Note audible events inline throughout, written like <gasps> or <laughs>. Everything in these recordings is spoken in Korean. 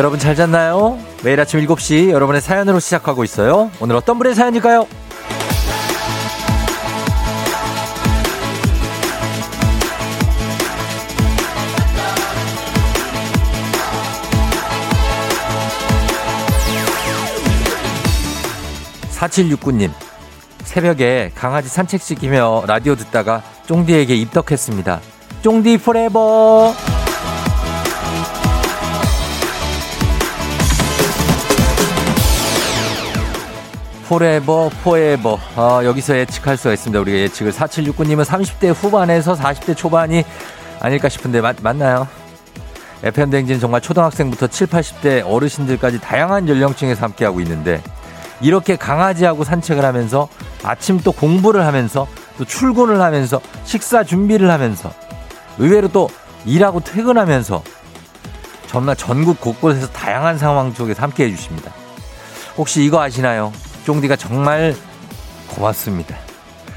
여러분 잘 잤나요? 매일 아침 7시 여러분의 사연으로 시작하고 있어요. 오늘 어떤 분의 사연일까요? 4769님, 새벽에 강아지 산책 시키며 라디오 듣다가 쫑디에게 입덕했습니다. 쫑디 forever! Forever, forever. 어, 여기서 예측할 수가 있습니다. 우리가 예측을. 4769님은 30대 후반에서 40대 초반이 아닐까 싶은데, 맞, 맞나요? FM대행진은 정말 초등학생부터 7, 80대 어르신들까지 다양한 연령층에서 함께하고 있는데, 이렇게 강아지하고 산책을 하면서 아침 또 공부를 하면서 또 출근을 하면서 식사 준비를 하면서 의외로 또 일하고 퇴근하면서 정말 전국 곳곳에서 다양한 상황 속에서 함께 해주십니다. 혹시 이거 아시나요? 쫑디가 정말 고맙습니다.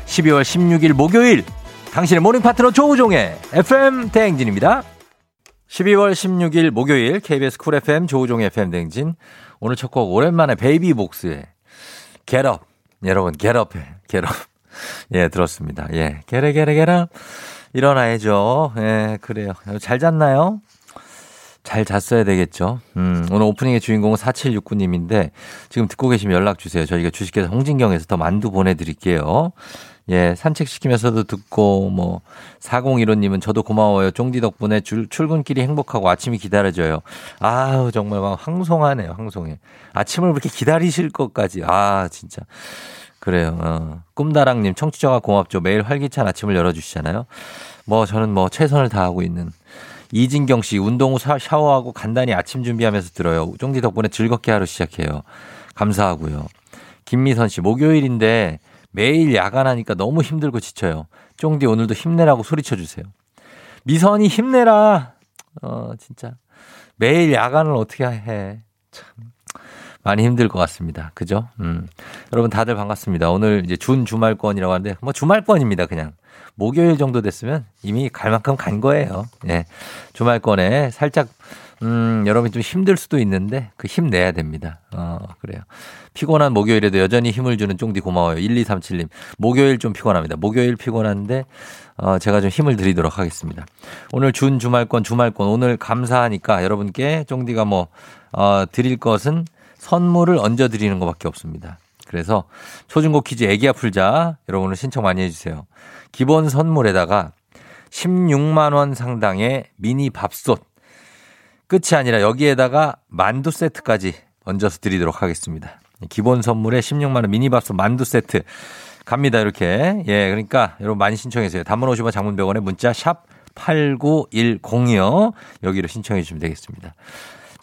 12월 16일 목요일 당신의 morning 파트너 조우종의 FM 대행진입니다. 12월 16일 목요일 KBS 쿨 FM 조우종의 FM 대행진 오늘 첫 곡 오랜만에 베이비 복스의 겟업 여러분 겟업해 겟업 예 들었습니다. 예 게레 게레 게라 일어나야죠. 예 그래요. 잘 잤나요? 잘 잤어야 되겠죠. 음, 오늘 오프닝의 주인공은 4769님인데 지금 듣고 계시면 연락 주세요. 저희가 주식회사 홍진경에서 더 만두 보내드릴게요. 예, 산책시키면서도 듣고, 뭐, 4015님은 저도 고마워요. 쫑디 덕분에 줄, 출근길이 행복하고 아침이 기다려져요. 아우, 정말 막 황송하네요, 황송해. 아침을 그렇게 기다리실 것까지. 아, 진짜. 그래요. 어. 꿈다랑님, 청취자가 고맙죠. 매일 활기찬 아침을 열어주시잖아요. 뭐, 저는 뭐, 최선을 다하고 있는 이진경 씨, 운동 후 샤워하고 간단히 아침 준비하면서 들어요. 쫑디 덕분에 즐겁게 하루 시작해요. 감사하고요. 김미선 씨, 목요일인데 매일 야간하니까 너무 힘들고 지쳐요. 쫑디 오늘도 힘내라고 소리쳐 주세요. 미선이 힘내라. 어, 진짜. 매일 야간을 어떻게 해. 참. 많이 힘들 것 같습니다. 그죠? 음. 여러분 다들 반갑습니다. 오늘 이제 준 주말권이라고 하는데 뭐 주말권입니다. 그냥. 목요일 정도 됐으면 이미 갈 만큼 간 거예요. 예. 주말권에 살짝 음, 여러분이 좀 힘들 수도 있는데 그 힘 내야 됩니다. 어, 그래요. 피곤한 목요일에도 여전히 힘을 주는 쫑디 고마워요. 1237님. 목요일 좀 피곤합니다. 목요일 피곤한데 어, 제가 좀 힘을 드리도록 하겠습니다. 오늘 준 주말권 주말권 오늘 감사하니까 여러분께 쫑디가 뭐 어, 드릴 것은 선물을 얹어 드리는 것밖에 없습니다. 그래서 초중고 퀴즈 애기야 풀자 여러분은 신청 많이 해주세요. 기본 선물에다가 16만 원 상당의 미니 밥솥 끝이 아니라 여기에다가 만두 세트까지 얹어서 드리도록 하겠습니다. 기본 선물에 16만 원 미니 밥솥 만두 세트 갑니다 이렇게 예 그러니까 여러분 많이 신청해주세요. 단문 50원 장문 100원에 문자 샵 8910이요 여기로 신청해 주시면 되겠습니다.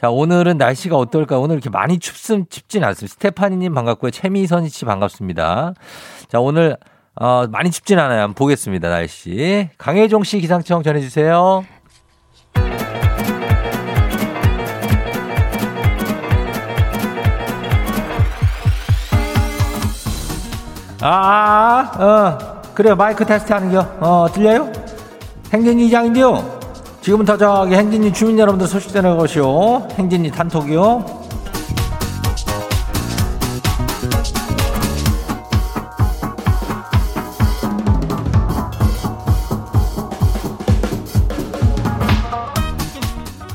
자, 오늘은 날씨가 어떨까? 오늘 이렇게 많이 춥습, 춥진 않습니다. 스테파니님 반갑고요. 최미선 씨 반갑습니다. 자, 오늘, 어, 많이 춥진 않아요. 한번 보겠습니다. 날씨. 강혜종 씨 기상청 전해주세요. 아, 어, 그래요. 마이크 테스트 하는 겨. 어, 들려요? 행진이 이장인데요. 지금부터 저기 행진이 주민 여러분들 소식 전해보시오. 행진이 단톡이요.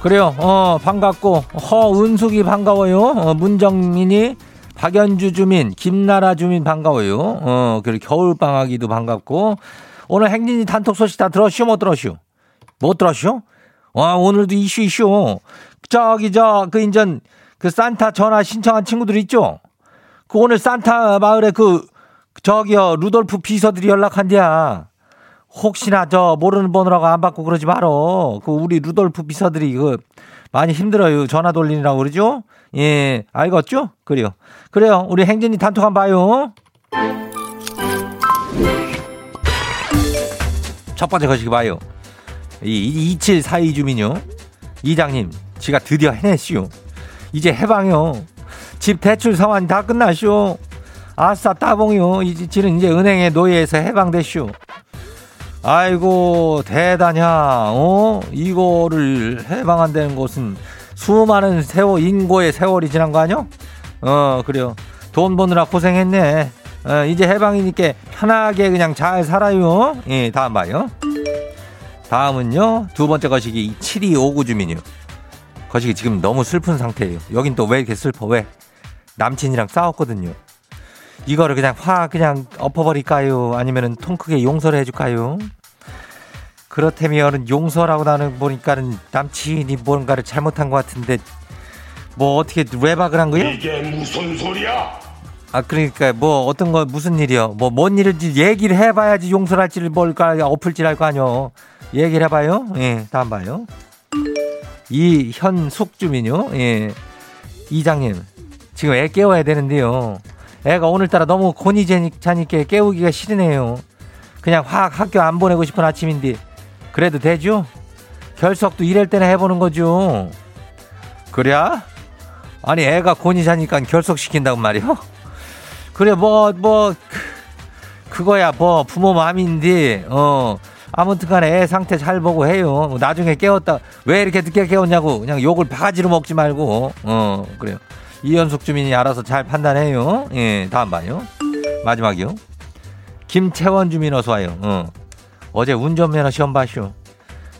그래요. 어, 반갑고, 허은숙이 반가워요. 어, 문정민이, 박연주 주민, 김나라 주민 반가워요. 어, 그리고 겨울 방학이도 반갑고, 오늘 행진이 단톡 소식 다 들었슈, 못 들었슈? 못 들었슈? 와, 오늘도 이슈, 이슈. 저기, 저, 그, 인전, 그 산타 전화 신청한 친구들 있죠? 그 오늘 산타 마을에 그, 저기요, 루돌프 비서들이 연락한대야. 혹시나 저 모르는 번호라고 안 받고 그러지 말어. 그 우리 루돌프 비서들이 그 많이 힘들어요. 전화 돌리느라고 그러죠? 예, 알겠죠? 그래요. 그래요. 우리 행진이 단톡 한번 봐요. 첫 번째 거시기 봐요. 이 2742 주민요. 이장님, 지가 드디어 해냈슈. 이제 해방요. 집 대출 상환이 다 끝났슈. 아싸 따봉이요. 이제 지는 이제 은행의 노예에서 해방됐슈. 아이고 대단냐 어 이거를 해방한다는 것은 수많은 세월, 인고의 세월이 지난 거 아니요? 어, 그래요. 돈 버느라 고생했네. 어, 이제 해방이니까 편하게 그냥 잘 살아요. 예, 다음 봐요. 다음은요. 두 번째 거시기 7259 주민이요. 거시기 지금 너무 슬픈 상태예요. 여긴 또 왜 이렇게 슬퍼? 왜? 남친이랑 싸웠거든요. 이거를 그냥 확 그냥 엎어버릴까요? 아니면은 통 크게 용서를 해줄까요? 그렇다면 용서라고 나는 보니까는 남친이 뭔가를 잘못한 것 같은데 뭐 어떻게 외박을 한 거예요? 이게 무슨 소리야? 아 그러니까 뭐 어떤 거 무슨 일이요? 뭐 뭔 일인지 얘기를 해봐야지 용서를 할지를 뭘까 엎을지 알 거 아니요. 얘기를 해봐요. 예, 다음 봐요. 이현숙 주민요. 예, 이장님 지금 애 깨워야 되는데요. 애가 오늘따라 너무 곤이 자니까 깨우기가 싫으네요. 그냥 확 학교 안 보내고 싶은 아침인데 그래도 되죠? 결석도 이럴 때나 해보는 거죠. 그래? 아니 애가 곤이 자니까 결석시킨다고 말이요? 그래 뭐뭐 뭐, 그거야 뭐 부모 마음인데 어 아무튼간에 애 상태 잘 보고 해요. 뭐 나중에 깨웠다 왜 이렇게 늦게 깨웠냐고 그냥 욕을 바가지로 먹지 말고 어 그래요. 이현숙 주민이 알아서 잘 판단해요. 예 다음 봐요. 마지막이요. 김채원 주민 어서 와요. 어 어제 운전면허 시험 봐쇼.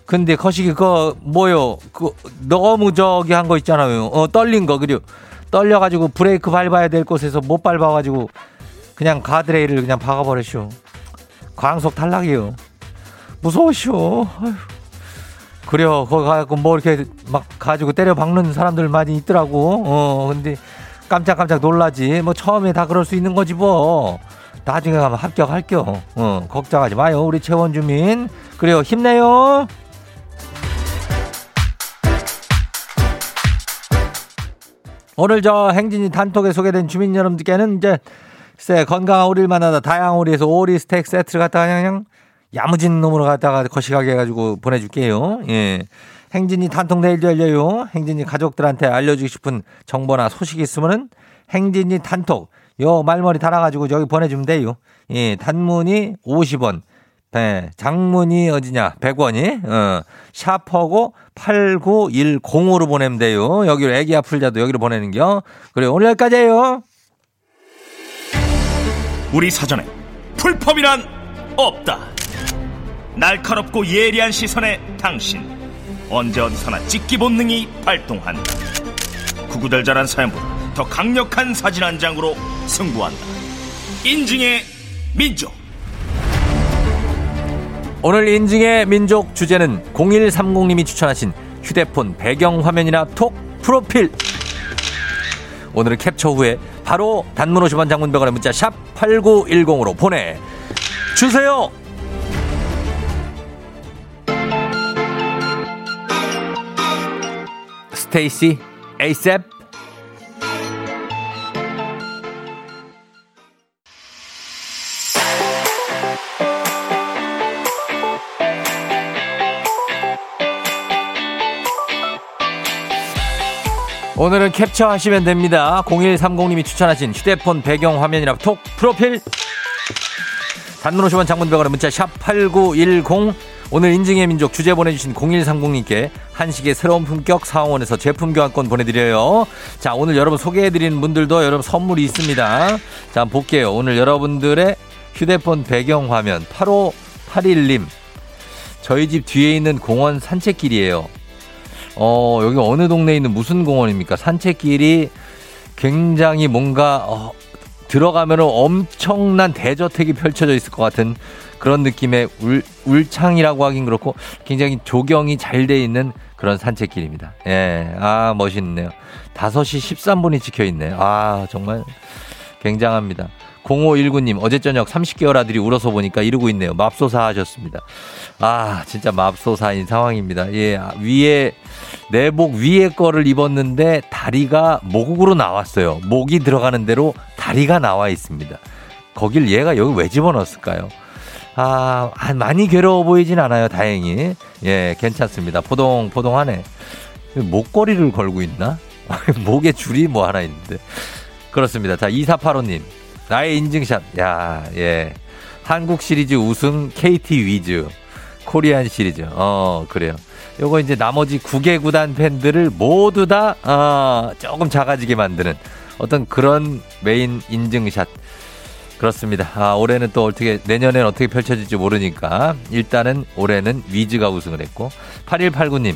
근데 거시기 그 뭐요? 그 너무 저기 한 거 있잖아요. 어 떨린 거 그리고 떨려가지고 브레이크 밟아야 될 곳에서 못 밟아가지고 그냥 가드레일을 그냥 박아버렸쇼. 광속 탈락이요. 무서워쇼. 그래요. 거기 가고 뭐 이렇게 막 가지고 때려 박는 사람들 많이 있더라고. 어 근데 깜짝깜짝 놀라지. 뭐 처음에 다 그럴 수 있는 거지 뭐. 나중에 가면 합격할겨. 어 걱정하지 마요. 우리 채원 주민. 그래요. 힘내요. 오늘 저 행진이 단톡에 소개된 주민 여러분들께는 이제 글쎄 건강한 오리를 만나다 다양한 오리에서 오리 스테이크 세트를 갖다가 그냥 야무진 놈으로 갖다가 거시가게 해가지고 보내줄게요. 예. 행진이 단톡 내일도 열려요. 행진이 가족들한테 알려주고 싶은 정보나 소식이 있으면은 행진이 단톡 요 말머리 달아가지고 저기 보내주면 돼요. 예. 단문이 50원. 네, 장문이 어디냐? 100원이, 어, 샤퍼고 8910으로 보내면 돼요. 여기로 애기 아플 자도 여기로 보내는 겨. 그래, 오늘 여기까지예요 우리 사전에 풀펌이란 없다. 날카롭고 예리한 시선에 당신. 언제 어디서나 찍기 본능이 발동한다. 구구절절한 사연보다 더 강력한 사진 한 장으로 승부한다. 인증의 민족. 오늘 인증의 민족 주제는 0130님이 추천하신 휴대폰 배경화면이나 톡 프로필. 오늘은 캡처 후에 바로 단문 50원 장문병원의 문자 샵 8910으로 보내주세요. 스테이시 에이셉 오늘은 캡처하시면 됩니다. 0130님이 추천하신 휴대폰 배경 화면이나 톡 프로필 단문 50원 장문병원의 문자 샵 8910 오늘 인증의 민족 주제 보내주신 0130님께 한식의 새로운 품격 사원에서 제품 교환권 보내드려요. 자 오늘 여러분 소개해드리는 분들도 여러분 선물이 있습니다. 자 볼게요. 오늘 여러분들의 휴대폰 배경 화면 8581님 저희 집 뒤에 있는 공원 산책길이에요. 어, 여기 어느 동네에 있는 무슨 공원입니까? 산책길이 굉장히 뭔가, 어, 들어가면 엄청난 대저택이 펼쳐져 있을 것 같은 그런 느낌의 울, 울창이라고 하긴 그렇고 굉장히 조경이 잘 돼 있는 그런 산책길입니다. 예, 아, 멋있네요. 5시 13분이 찍혀 있네. 아, 정말 굉장합니다. 0519님, 어제 저녁 30개월 아들이 울어서 보니까 이러고 있네요. 맙소사 하셨습니다. 아, 진짜 맙소사인 상황입니다. 예, 위에, 내복 위에 거를 입었는데 다리가 목으로 나왔어요. 목이 들어가는 대로 다리가 나와 있습니다. 거길 얘가 여기 왜 집어넣었을까요? 아, 많이 괴로워 보이진 않아요, 다행히. 예, 괜찮습니다. 포동 포동하네. 목걸이를 걸고 있나? <laughs> 목에 줄이 뭐 하나 있는데. 그렇습니다. 자, 2485님. 나의 인증샷. 야, 예. 한국 시리즈 우승 KT 위즈. Korean Series. 어, 그래요. 요거 이제 나머지 9개 구단 팬들을 모두 다, 어, 조금 작아지게 만드는 어떤 그런 메인 인증샷. 그렇습니다. 아, 올해는 또 어떻게, 내년엔 어떻게 펼쳐질지 모르니까 일단은 올해는 위즈가 우승을 했고, 8189님,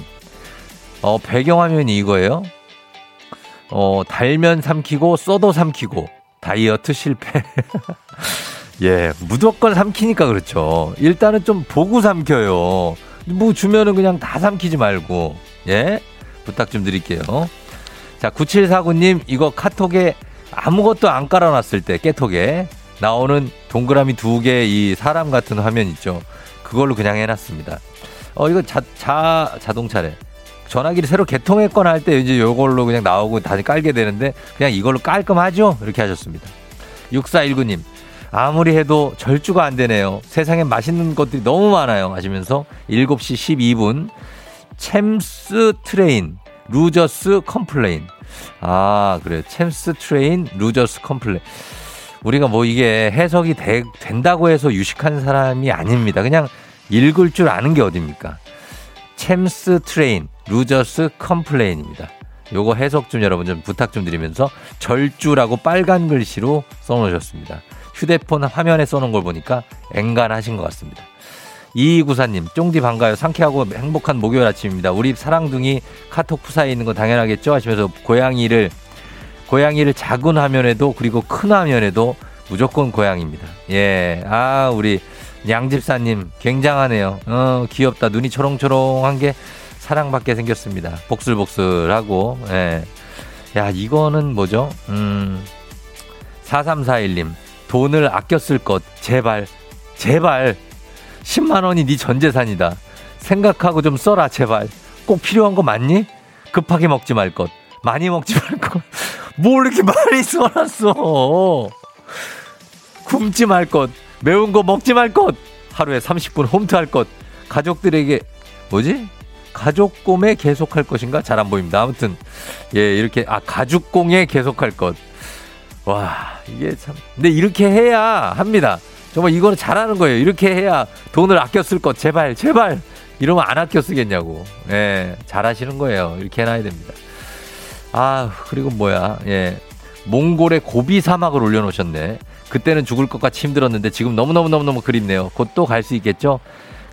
어, 배경화면이 이거예요? 어, 달면 삼키고, 써도 삼키고, 다이어트 실패. <laughs> 예, 무조건 삼키니까 그렇죠. 일단은 좀 보고 삼켜요. 뭐 주면은 그냥 다 삼키지 말고. 예? 부탁 좀 드릴게요. 자, 9749님, 이거 카톡에 아무것도 안 깔아놨을 때, 깨톡에 나오는 동그라미 두 개 이 사람 같은 화면 있죠. 그걸로 그냥 해놨습니다. 어, 이거 자, 자, 자동차래. 전화기를 새로 개통했거나 할 때 이제 요걸로 그냥 나오고 다시 깔게 되는데 그냥 이걸로 깔끔하죠? 이렇게 하셨습니다. 6419님, 아무리 해도 절주가 안 되네요. 세상에 맛있는 것들이 너무 많아요. 하시면서 7시 12분 Champs train losers complain. 아, 그래요. Champs train losers complain. 우리가 뭐 이게 해석이 되, 된다고 해서 유식한 사람이 아닙니다. 그냥 읽을 줄 아는 게 어딥니까? Champs train losers complain입니다. 요거 해석 좀 여러분 좀 부탁 좀 드리면서 절주라고 빨간 글씨로 써놓으셨습니다. 휴대폰 화면에 써놓은 걸 보니까 앵간하신 것 같습니다. 이구사님, 쫑디 반가요. 상쾌하고 행복한 목요일 아침입니다. 우리 사랑둥이 카톡 푸사에 있는 거 당연하겠죠? 하시면서 고양이를, 고양이를 작은 화면에도 그리고 큰 화면에도 무조건 고양이입니다. 예. 아, 우리 양집사님, 굉장하네요. 어, 귀엽다. 눈이 초롱초롱한 게 사랑받게 생겼습니다. 복슬복슬하고, 예. 야, 이거는 뭐죠? 음, 4341님. 돈을 쓸 것, 제발, 제발. 10만 원이 네 전 재산이다. 생각하고 좀 써라, 제발. 꼭 필요한 거 맞니? 급하게 먹지 말 것. 많이 먹지 말 것. <laughs> 뭘 이렇게 많이 써놨어. 굶지 말 것. 매운 거 먹지 말 것. 하루에 30분 홈트 할 것. 가족들에게, 뭐지? 가족 꿈에 계속할 것인가? 잘 안 보입니다. 아무튼, 예, 이렇게, 아, 가죽 공에 계속할 것. 와, 이게 참. 근데 이렇게 해야 합니다. 정말 이거는 잘하는 거예요. 이렇게 해야 돈을 아껴 쓸 것. 제발, 제발. 이러면 안 아껴 쓰겠냐고. 예, 잘하시는 거예요. 이렇게 해놔야 됩니다. 아, 그리고 뭐야. 예. 몽골의 고비 사막을 올려놓으셨네. 그때는 죽을 것 같이 힘들었는데 지금 너무너무너무너무 그립네요. 곧 또 갈 수 있겠죠?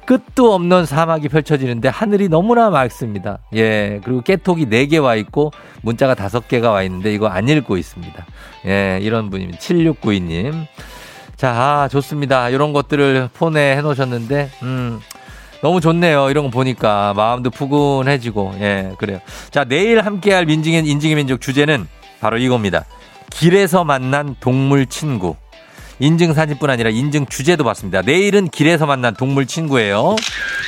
끝도 없는 사막이 펼쳐지는데 하늘이 너무나 맑습니다. 예, 그리고 깨톡이 4개 와 있고 문자가 5개가 와 있는데 이거 안 읽고 있습니다. 예, 이런 분입니다. 7692님. 자, 아, 좋습니다. 이런 것들을 폰에 해 놓으셨는데, 음, 너무 좋네요. 이런 거 보니까 마음도 푸근해지고, 예, 그래요. 자, 내일 함께할 인증의 민족 주제는 바로 이겁니다. 길에서 만난 동물 친구. 인증 사진뿐 아니라 인증 주제도 봤습니다. 내일은 길에서 만난 동물 친구예요.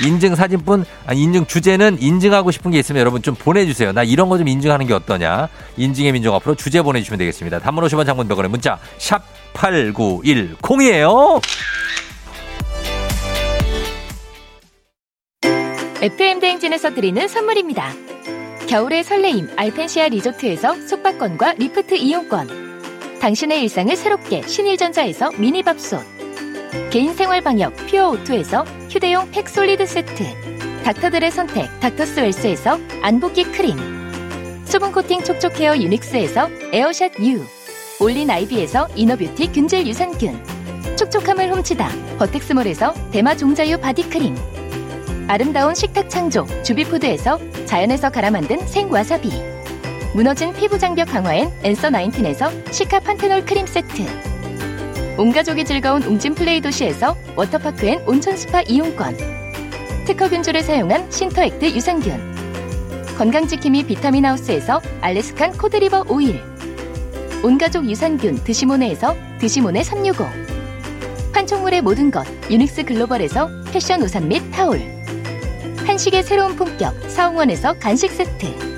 인증 사진뿐, 아니, 인증 주제는 인증하고 싶은 게 있으면 여러분 좀 보내주세요. 나 이런 거 좀 인증하는 게 어떠냐. 인증의 민족 앞으로 주제 보내주시면 되겠습니다. 단문 50원 장문 100원의 문자, 샵 8910이에요. FM 대행진에서 드리는 선물입니다. 겨울의 설레임 알펜시아 리조트에서 숙박권과 리프트 이용권. 당신의 일상을 새롭게 신일전자에서 미니밥솥. 개인 생활 방역 퓨어 오투에서 휴대용 팩 솔리드 세트. 닥터들의 선택 닥터스웰스에서 안붓기 크림. 수분 코팅 촉촉 헤어 유닉스에서 에어샷 U. 올린 아이비에서 inner beauty 균질 유산균. 촉촉함을 훔치다 버텍스몰에서 대마 종자유 바디크림. 아름다운 식탁 창조 주비푸드에서 자연에서 갈아 만든 생와사비 무너진 피부 장벽 강화엔 엔서 나인틴에서 cica 판테놀 크림 세트. 온 가족이 즐거운 웅진 플레이 도시에서 워터파크 and 온천 스파 이용권. 특허 균주를 사용한 신터액트 유산균. 건강지킴이 비타민하우스에서 Alaskan cod liver oil. 온가족 유산균 드시모네에서 드시모네 365 판촉물의 모든 것 유닉스 글로벌에서 패션 우산 및 타올. 한식의 새로운 품격 사홍원에서 간식 세트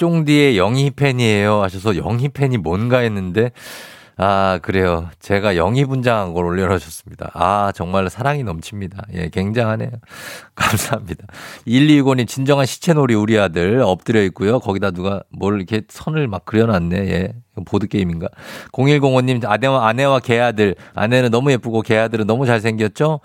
쫑디의 영희 팬이에요 하셔서 영희 팬이 뭔가 했는데, 아, 그래요. 제가 영희 분장한 걸 올려놓으셨습니다. 아, 정말 사랑이 넘칩니다. 예, 굉장하네요. <laughs> 감사합니다. 1265님, 진정한 시체놀이 우리 아들 엎드려 있고요. 거기다 누가 뭘 이렇게 선을 막 그려놨네. 예. 보드게임인가? 0105님, 아내와, 아내와 개아들. 아내는 너무 예쁘고 개아들은 너무 잘생겼죠?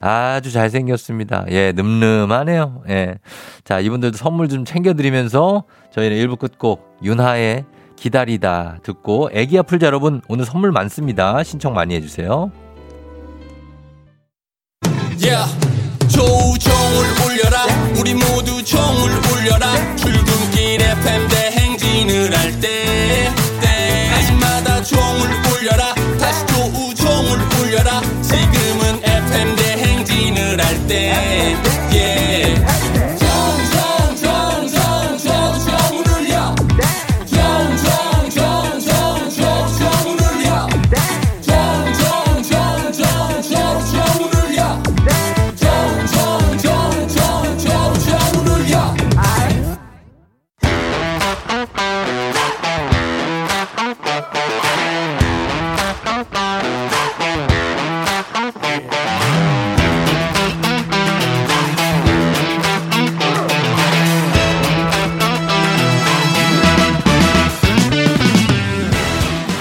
아주 잘생겼습니다. 예, 늠름하네요. 예. 자, 이분들도 선물 좀 챙겨드리면서 저희는 1부 끝곡 윤하의 기다리다 듣고 애기야 풀자 여러분 오늘 선물 많습니다. 신청 많이 해주세요. Yeah. 조우종을 울려라 우리 모두 종을 울려라 출근길 FM 대행진을 할때 때마다 종을 울려라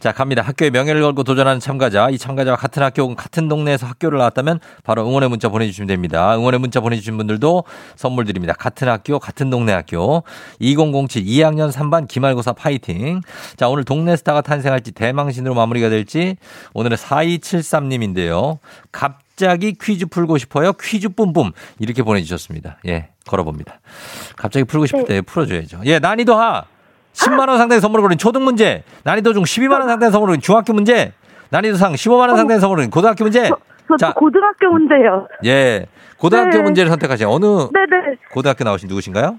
자, 갑니다. 학교의 명예를 걸고 도전하는 참가자. 이 참가자와 같은 학교 혹은 같은 동네에서 학교를 나왔다면 바로 응원의 문자 보내주시면 됩니다. 응원의 문자 보내주신 분들도 선물 드립니다. 같은 학교, 같은 동네 학교. 2007 2학년 3반 기말고사 파이팅. 자, 오늘 동네 스타가 탄생할지 대망신으로 마무리가 될지 오늘은 4273님인데요. 갑자기 퀴즈 풀고 싶어요. 퀴즈 뿜뿜. 이렇게 보내주셨습니다. 예, 걸어봅니다. 갑자기 풀고 싶을 때 풀어줘야죠. 예, 난이도 하. 10만원 상당의 선물을 거린 초등 문제, 난이도 중 12만원 상당의 선물을 거린 중학교 문제, 난이도 상 15만원 상당의 선물을 거린 고등학교 문제. 저 자, 고등학교 문제요. 예. 고등학교 네. 문제를 선택하신 어느 네네. 고등학교 나오신 누구신가요?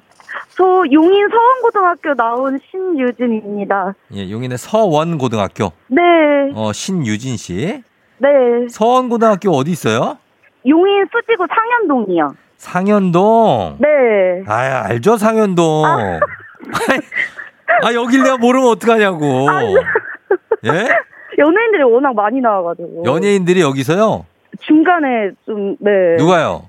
저 용인 서원고등학교 나온 신유진입니다. 예, 용인의 서원고등학교. 네. 어, 신유진 씨. 네. 서원고등학교 어디 있어요? 용인 수지구 상현동이요. 상현동. 네. 아, 알죠, 상현동. 아, <laughs> 여길 내가 모르면 어떡하냐고. 예? 연예인들이 워낙 많이 나와가지고. 연예인들이 여기서요? 중간에 좀, 네. 누가요?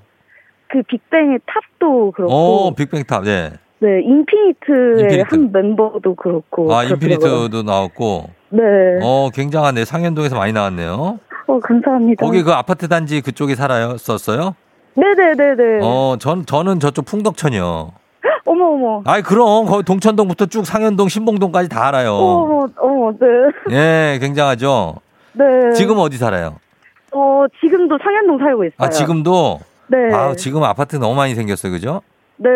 그 빅뱅의 탑도 그렇고. 어, 빅뱅 탑, 네. 네. 인피니트의 인피니트. 한 멤버도 그렇고. 아, 그렇더라고요. 인피니트도 나왔고. 네. 어, 어, 굉장하네. 상현동에서 많이 나왔네요. 감사합니다. 거기 그 아파트 단지 그쪽에 살아요? 썼어요? 네네네네. 어, 전, 저는 저쪽 풍덕천이요. <laughs> 어머, 어머. 아이, 그럼. 거기 동천동부터 쭉 상현동, 신봉동까지 다 알아요. 어머, 어머, 네. 예, 굉장하죠. 네. 지금 어디 살아요? 어, 지금도 상현동 살고 있어요. 아, 지금도? 네. 아, 지금 아파트 너무 많이 생겼어요. 그죠? 네.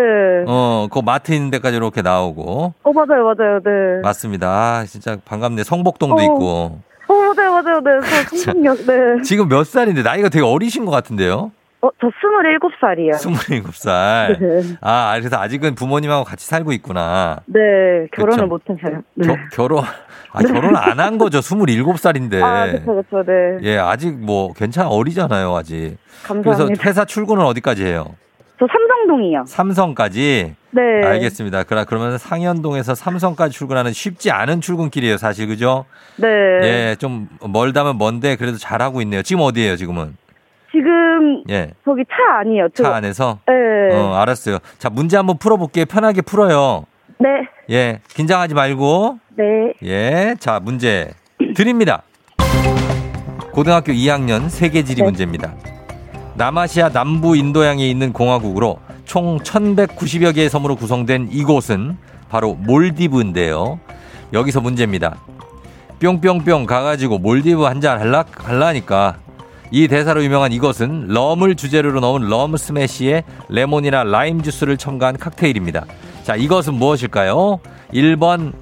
어, 그 마트 있는 데까지 이렇게 나오고. 어, 맞아요, 맞아요, 네. 맞습니다. 아, 진짜 반갑네. 성복동도 어. 있고. 어, 맞아요, 맞아요, 네. 저 <laughs> 성폭력, 네. 지금 몇 살인데 나이가 되게 어리신 것 같은데요? 어, 저 27살이요. 27살. <laughs> 네. 아, 그래서 아직은 부모님하고 같이 살고 있구나. 네, 결혼을 그쵸. 못해서요. 네. 겨, 결혼, 아, 결혼 안 한 거죠. 27살인데. 아, 그쵸, 그쵸, 네. 예, 아직 뭐, 괜찮아, 어리잖아요, 아직. 그래서 감사합니다. 회사 출근은 어디까지 해요? 저 삼성동이요. 삼성까지? 네. 알겠습니다. 그라, 그러면 상현동에서 삼성까지 출근하는 쉽지 않은 출근길이에요, 사실, 그죠? 네. 예, 좀 멀다면 먼데 그래도 잘하고 있네요. 지금 어디예요, 지금은? 지금, 예, 저기 차 아니에요. 저, 차 안에서? 네. 어, 알았어요. 자, 문제 한번 풀어볼게요. 편하게 풀어요. 네. 예, 긴장하지 말고. 네. 예, 자, 문제 드립니다. 고등학교 2학년 세계지리 네. 문제입니다. 남아시아 남부 인도양에 있는 공화국으로 총 1190여 개의 섬으로 구성된 이곳은 바로 몰디브인데요. 여기서 문제입니다. 뿅뿅뿅 가가지고 몰디브 한 잔 할라, 할라니까 이 대사로 유명한 이것은 럼을 주재료로 넣은 럼 스매시에 레몬이나 라임 주스를 첨가한 칵테일입니다. 자, 이것은 무엇일까요? 1번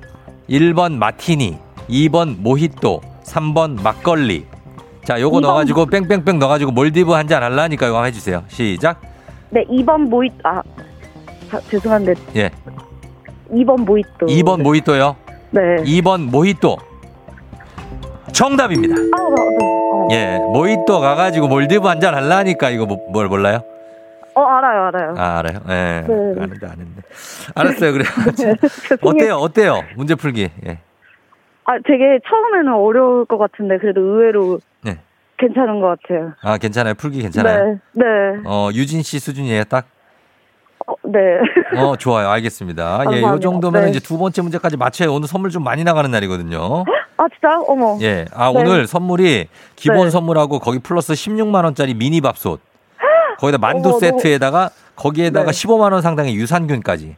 1번 마티니, 2번 모히또, 3번 막걸리. 자, 요거 이번- 넣어가지고 뺑뺑뺑 넣어가지고 몰디브 한 잔 할라니까 이거 해주세요. 시작. 네, 2번 모이, 아, 자, 죄송한데, 예. 2번 모히또. 2번 모히또요. 네. 2번 모히또. 정답입니다. 아, 어, 어. 예, 모히또 가가지고 몰디브 한 잔 할라니까 이거 뭐, 뭘 몰라요? 어, 알아요, 알아요. 아, 알아요. 예. 네. 아는데 아는데. 알았어요. 그래. <laughs> 어때요? 어때요? 문제 풀기. 예. 아, 되게 처음에는 어려울 것 같은데, 그래도 의외로 네. 괜찮은 것 같아요. 아, 괜찮아요. 풀기 괜찮아요. 네, 네. 어, 유진 씨 수준이에요, 딱. 어, 네. <laughs> 어, 좋아요. 알겠습니다. 예. 요 정도면 네. 이제 두 번째 문제까지 맞춰야 오늘 선물 좀 많이 나가는 날이거든요. <gasps> 아, 진짜요? 어머. 예. 아, 네. 오늘 선물이 기본 네. 선물하고 거기 플러스 16만원짜리 미니 밥솥. 거기다 만두 어머, 세트에다가 거기에다가 네. 15만원 상당의 유산균까지.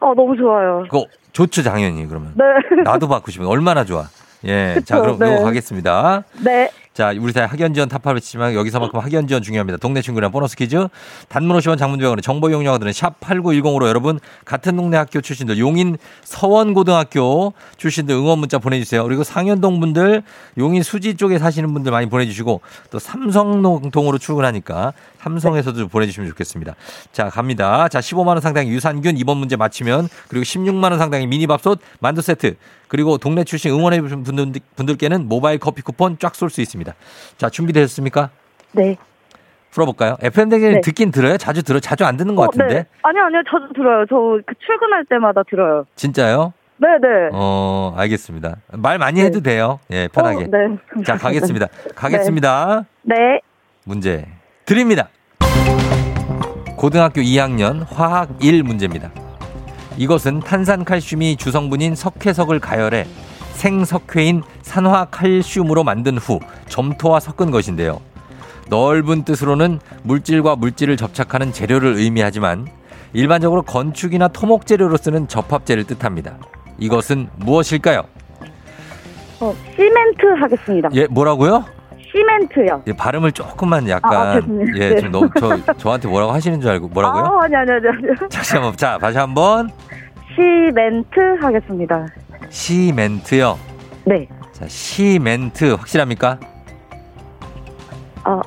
아, 너무 좋아요. 그거 좋죠, 당연히, 그러면. 네. 나도 받고 싶으면 얼마나 좋아. 예. 자, 그쵸, 그럼 네. 이거 가겠습니다. 네. 자, 우리 사회 학연 지원 타파를 치지만 여기서만큼 학연 지원 중요합니다. 동네 친구랑 보너스 퀴즈. 단문 50원 장문병원의 정보 이용료들은 샵 8910으로 여러분 같은 동네 학교 출신들 용인 서원고등학교 출신들 응원 문자 보내주세요. 그리고 상현동 분들 용인 수지 쪽에 사시는 분들 많이 보내주시고 또 삼성동으로 출근하니까 삼성에서도 보내주시면 좋겠습니다. 자, 갑니다. 자, 15만원 상당의 유산균 이번 문제 맞히면 그리고 16만원 상당의 미니밥솥 만두 세트 그리고 동네 출신 응원해 주신 분들, 분들께는 모바일 커피 쿠폰 쫙 쏠 수 있습니다. 자, 준비되셨습니까? 네. 풀어볼까요? FM대기는 네. 듣긴 들어요? 자주 들어요? 자주 안 듣는 것 어, 같은데? 네. 아니요, 아니요. 저도 들어요. 저 그 출근할 때마다 들어요. 진짜요? 네, 네. 어, 알겠습니다. 말 많이 해도 돼요. 예, 편하게. 어, 네. 자, 가겠습니다. 가겠습니다. 네. 문제 드립니다. 고등학교 2학년 화학 1 문제입니다. 이것은 탄산칼슘이 주성분인 석회석을 가열해 생석회인 산화칼슘으로 만든 후 점토와 섞은 것인데요. 넓은 뜻으로는 물질과 물질을 접착하는 재료를 의미하지만 일반적으로 건축이나 토목 재료로 쓰는 접합제를 뜻합니다. 이것은 무엇일까요? 어, 시멘트 하겠습니다. 예, 뭐라고요? 시멘트요. 예, 발음을 조금만 약간 아, 아, 죄송해요. 예, 네. 좀 너무 저 저한테 뭐라고 하시는 줄 알고 뭐라고요? 아, 아니, 아니, 아니, 아니. 다시 한번 자 다시 한번 시멘트 하겠습니다. 시멘트요. 네. 자 시멘트 확실합니까? 어,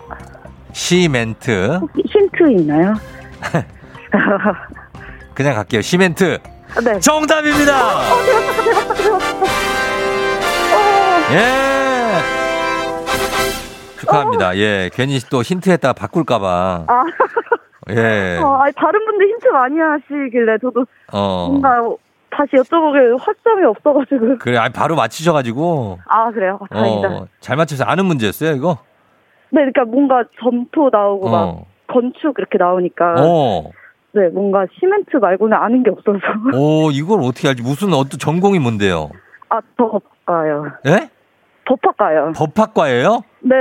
시멘트 힌트 있나요? <laughs> 그냥 갈게요. 시멘트 네. 정답입니다. 예. 축하합니다. 예, 괜히 또 힌트 했다가 바꿀까봐. 아, 예. 어, 아니, 다른 분들 힌트 많이 하시길래 저도 어. 뭔가 다시 여쭤보길 확점이 없어가지고. 그래, 아니, 바로 맞히셔가지고. 아, 그래요? 아, 다행이다. 어, 잘 맞춰서 아는 문제였어요, 이거? 네, 그러니까 뭔가 점토 나오고 막 어. 건축 이렇게 나오니까. 어. 네, 뭔가 시멘트 말고는 아는 게 없어서. 오, 이걸 어떻게 알지? 무슨 어떤 전공이 뭔데요? 아, 저 법학과요. 예? 법학과요. 법학과예요? 네.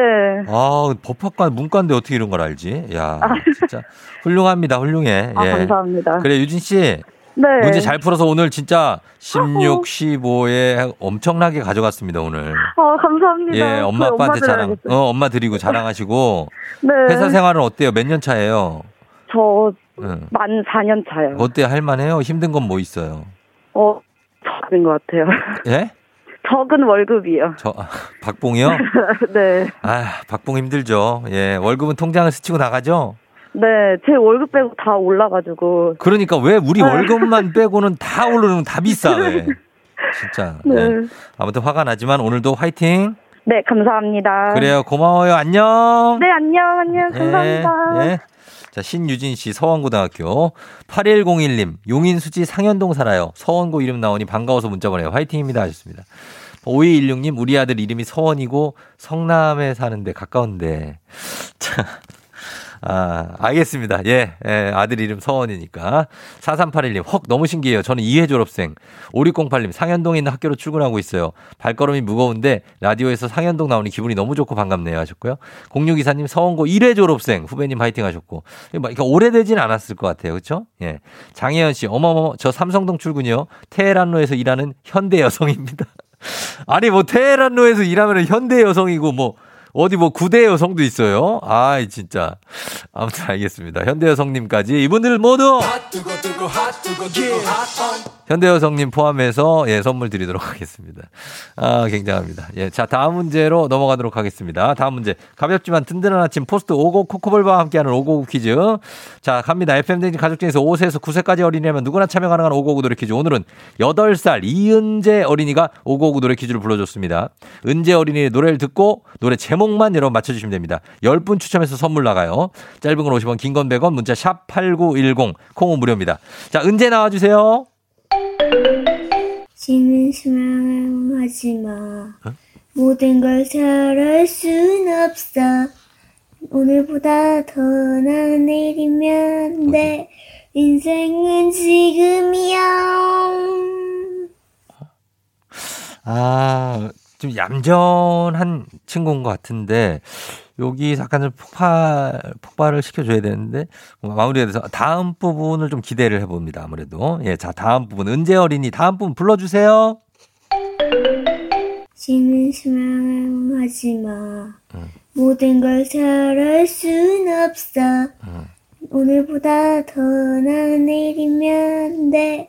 아, 법학과 문과인데 어떻게 이런 걸 알지? 야, 아. 진짜 훌륭합니다, 훌륭해. 아, 예. 감사합니다. 그래, 유진 씨. 네. 문제 잘 풀어서 오늘 진짜 16, 15에 엄청나게 가져갔습니다, 오늘. 아, 감사합니다. 예, 엄마 아빠한테 자랑, 드려야겠어요. 어, 엄마 드리고 자랑하시고. <laughs> 네. 회사 생활은 어때요? 몇 년 차예요? 저 응. 만 4년 차요. 어때요? 할만해요? 힘든 건 뭐 있어요? 어, 적은 것 같아요. 예? 적은 월급이요. 저, 아, 박봉이요? <laughs> 네. 아, 박봉 힘들죠. 예, 월급은 통장을 스치고 나가죠? 네, 제 월급 빼고 다 올라가지고. 그러니까 왜 우리 월급만 빼고는 다 오르는 다 비싸 왜? <laughs> 진짜. 네. 예. 아무튼 화가 나지만 오늘도 화이팅. 네, 감사합니다. 그래요. 고마워요. 안녕. 네, 안녕, 안녕. 예, 감사합니다. 예. 자, 신유진 씨 서원고등학교 8101님 용인수지 상현동 살아요. 서원고 이름 나오니 반가워서 문자 보내요. 화이팅입니다 하셨습니다. 5216님 우리 아들 이름이 서원이고 성남에 사는데 가까운데 자 아, 알겠습니다. 예, 예, 아들 이름 서원이니까. 4381님, 헉, 너무 신기해요. 저는 2회 졸업생. 5608님, 상현동에 있는 학교로 출근하고 있어요. 발걸음이 무거운데 라디오에서 상현동 나오니 기분이 너무 좋고 반갑네요 하셨고요. 0624님, 서원고 1회 졸업생. 후배님 화이팅 하셨고. 그러니까 오래되진 않았을 것 같아요. 그렇죠? 예. 장혜연 씨, 어머머머, 저 삼성동 출근이요. 테헤란로에서 일하는 현대 여성입니다. <laughs> 아니, 뭐, 테헤란로에서 일하면 현대 여성이고, 뭐, 어디 뭐 구대 여성도 있어요. 아, 진짜. 아무튼 알겠습니다. 현대 여성님까지 이분들 모두 현대 여성님 포함해서 예, 선물 드리도록 하겠습니다. 아, 굉장합니다. 예, 자, 다음 문제로 넘어가도록 하겠습니다. 다음 문제. 가볍지만 든든한 아침 포스트 오곡 코코볼바와 함께하는 오고구 퀴즈. 자, 갑니다. FM댕진 가족 중에서 5세에서 9세까지 어린이라면 누구나 참여 가능한 오고구 노래 퀴즈. 오늘은 8살 이은재 어린이가 오고구 노래 퀴즈를 불러줬습니다. 은재 어린이의 노래를 듣고 노래 제목만 여러분 맞춰주시면 됩니다. 10분 추첨해서 선물 나가요. 짧은 건 50원, 긴 건 100원, 문자 샵 8910, 콩은 무료입니다. 자, 은재 나와주세요. 쉬는 수면 하지 마. 모든 걸 잘할 순 없어. 오늘보다 더 나은 내일이면 돼. 인생은 지금이야. 아, 좀 얌전한 친구인 것 같은데, 여기 약간 좀 폭발, 폭발을 시켜줘야 되는데, 마무리가 돼서 다음 부분을 좀 기대를 해봅니다. 아무래도. 예, 자, 다음 부분. 은재 어린이 다음 부분 불러주세요. 쉬는 수면 하지 마. 모든 걸 잘할 순 없어. 오늘보다 더 나은 내일이면 돼.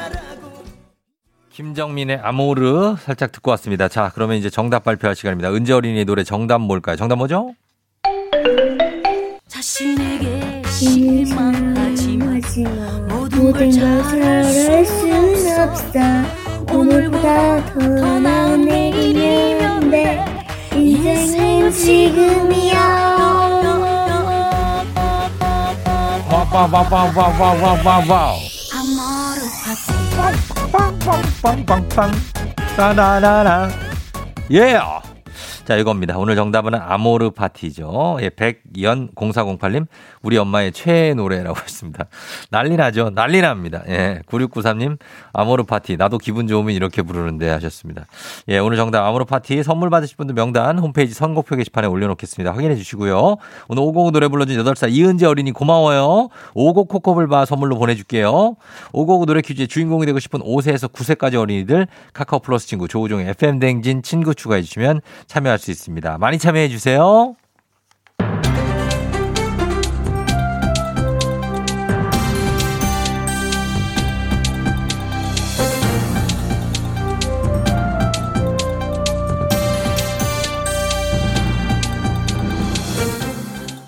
김정민의 아모르 살짝 듣고 왔습니다. 자, 그러면 이제 정답 발표할 시간입니다. 은재 어린이 노래 정답 뭘까요? 정답 뭐죠? 자신에게 실망하지 마. 마. 모든 걸걸 잘할 순 없어. 오늘보다 더 나은 내일이면 돼. 인생은 지금이야. 와와와와와와와와와. 아마르 파티 bum, bum, bum, bum, bum. Da, da, da, da. Yeah. 자, 이겁니다. 오늘 정답은 아모르 파티죠. 예, 백연 0408님, 우리 엄마의 최애 노래라고 <laughs> 했습니다. 난리 나죠? 난리 납니다. 예, 9693님, 아모르 파티. 나도 기분 좋으면 이렇게 부르는데 하셨습니다. 예, 오늘 정답 아모르 파티 선물 받으실 분들 명단 홈페이지 선곡표 게시판에 올려놓겠습니다. 확인해 주시고요. 오늘 오곡 노래 불러준 8살 이은재 어린이 고마워요. 오곡 코코블바 선물로 보내줄게요. 오곡 노래 퀴즈의 주인공이 되고 싶은 5세에서 9세까지 어린이들 카카오 플러스 친구 조우종의 FM 댕진 친구 추가해 주시면 참여할 수 있습니다. 많이 참여해 주세요.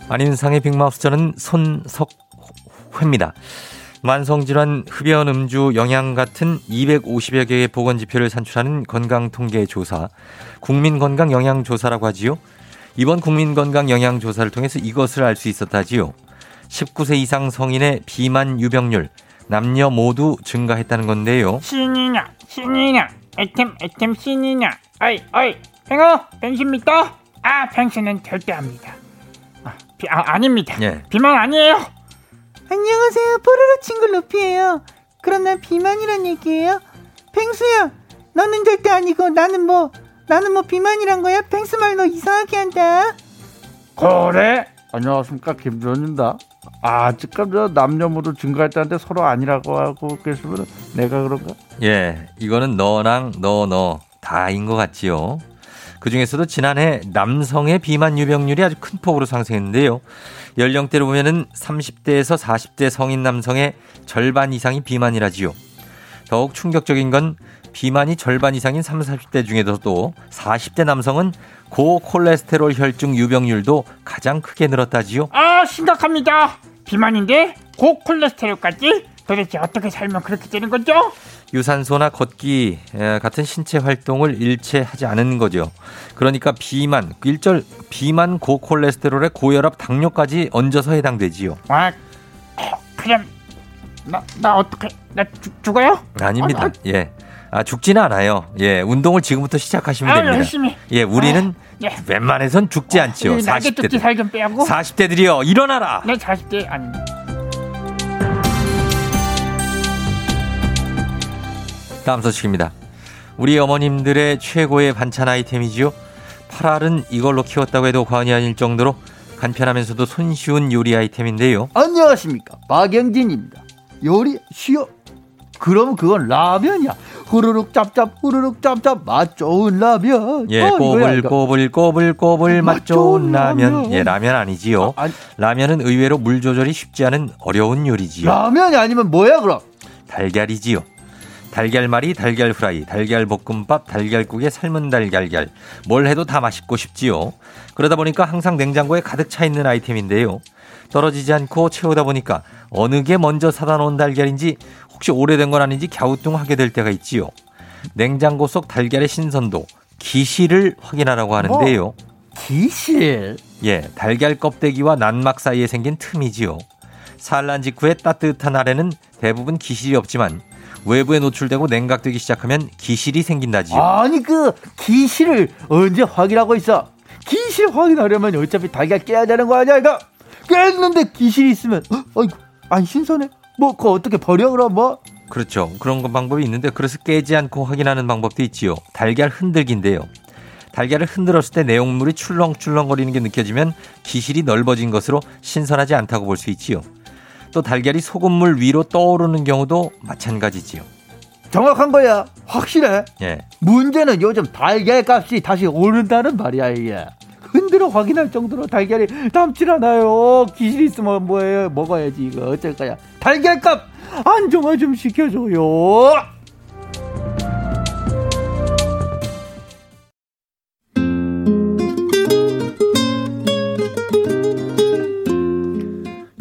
안윤상의 빅마우스 저는 손석회입니다. 만성질환, 흡연, 음주, 영양 같은 250여 개의 보건지표를 산출하는 건강통계조사, 국민건강영양조사라고 하지요. 이번 국민건강영양조사를 통해서 이것을 알 수 있었다지요. 19세 이상 성인의 비만 유병률, 남녀 모두 증가했다는 건데요. 신이냐 신이냐 애템 애템 신이냐 어이 어이 뱅어 뱅신 믿어? 아 뱅신은 절대 압니다 아, 비, 아 아닙니다 예. 비만 아니에요 안녕하세요. 뽀로로 친구 루피예요. 그럼 난 비만이란 얘기예요? 펭수야, 너는 절대 아니고 나는 뭐 나는 뭐 비만이란 거야? 펭수 말 너 이상하게 한다. 그래? 안녕하십니까 김준입니다. 아직까지 남녀 모두 증가했다는데 서로 아니라고 하고 계시면 내가 그런가? 예, 이거는 너랑 너, 너 다인 것 같지요. 그 중에서도 지난해 남성의 비만 유병률이 아주 큰 폭으로 상승했는데요. 연령대로 보면은 30대에서 40대 성인 남성의 절반 이상이 비만이라지요. 더욱 충격적인 건 비만이 절반 이상인 30, 40대 중에서도 40대 남성은 고콜레스테롤 혈중 유병률도 가장 크게 늘었다지요. 아 심각합니다 비만인데 고콜레스테롤까지 도대체 어떻게 살면 그렇게 되는 거죠? 유산소나 걷기 에, 같은 신체 활동을 일체 하지 않은 거죠. 그러니까 비만, 일절 비만 고콜레스테롤에 고혈압, 당뇨까지 얹어서 해당되지요. 아, 그럼 나, 나 어떻게 나 죽, 죽어요? 아닙니다. 아, 예. 아, 죽지는 않아요. 예, 운동을 지금부터 시작하시면 아, 됩니다. 열심히. 예, 우리는 아, 예. 웬만해선 죽지 않지요. 이 날개 뚝지 40대들. 살좀 빼고 40대들이요, 일어나라! 내 40대 아닙니다. 다음 소식입니다. 우리 어머님들의 최고의 반찬 아이템이지요. 팔알은 이걸로 키웠다고 해도 과언이 아닐 정도로 간편하면서도 손쉬운 요리 아이템인데요. 안녕하십니까 박영진입니다 요리 쉬어 그럼 그건 라면이야 후루룩 짭짭 후루룩 짭짭 맛 좋은 라면 예, 어, 이거야, 이거. 꼬불 꼬불 꼬불 꼬불 맛 좋은 라면. 라면. 예, 라면 아니지요. 아니. 라면은 의외로 물 조절이 쉽지 않은 어려운 요리지요. 라면이 아니면 뭐야 그럼 달걀이지요. 달걀말이, 달걀 프라이, 달걀 볶음밥, 달걀국에 삶은 달걀걀. 뭘 해도 다 맛있고 싶지요. 그러다 보니까 항상 냉장고에 가득 차 있는 아이템인데요. 떨어지지 않고 채우다 보니까 어느 게 먼저 사다 놓은 달걀인지 혹시 오래된 건 아닌지 갸우뚱하게 될 때가 있지요. 냉장고 속 달걀의 신선도, 기시를 확인하라고 하는데요. 기실 예, 달걀 껍데기와 난막 사이에 생긴 틈이지요. 산란 직후에 따뜻한 아래는 대부분 기실이 없지만 외부에 노출되고 냉각되기 시작하면 기실이 생긴다지요. 아니 그 기실을 언제 확인하고 있어 기실 확인하려면 어차피 달걀 깨야 되는 거 아니야 이거 깼는데 기실이 있으면 어, 안 신선해 뭐 그거 어떻게 버려 그럼 뭐 그렇죠. 그런 건 방법이 있는데 그래서 깨지 않고 확인하는 방법도 있지요. 달걀 흔들기인데요. 달걀을 흔들었을 때 내용물이 출렁출렁거리는 게 느껴지면 기실이 넓어진 것으로 신선하지 않다고 볼 수 있지요. 또 달걀이 소금물 위로 떠오르는 경우도 마찬가지지요. 정확한 거야. 확실해. 예. 문제는 요즘 달걀 값이 다시 오른다는 말이야 이게. 흔들어 확인할 정도로 달걀이 남질 않아요. 기실 있으면 뭐해 먹어야지 이거. 어쩔 거야. 달걀 값 안정화 좀 시켜줘요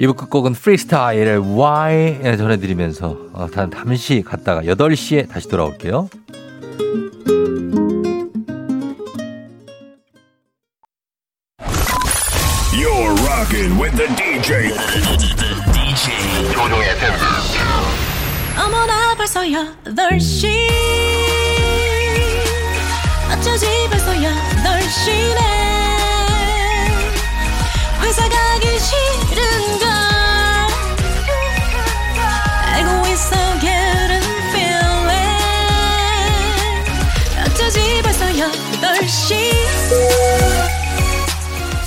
이부 끝곡은 프리스타일의 Why 전해드리면서 어, 단 잠시 갔다가 8시에 다시 돌아올게요. You're rocking with the DJ. DJ 조종의 어머나 벌써 8시 어쩌지 벌써 8시네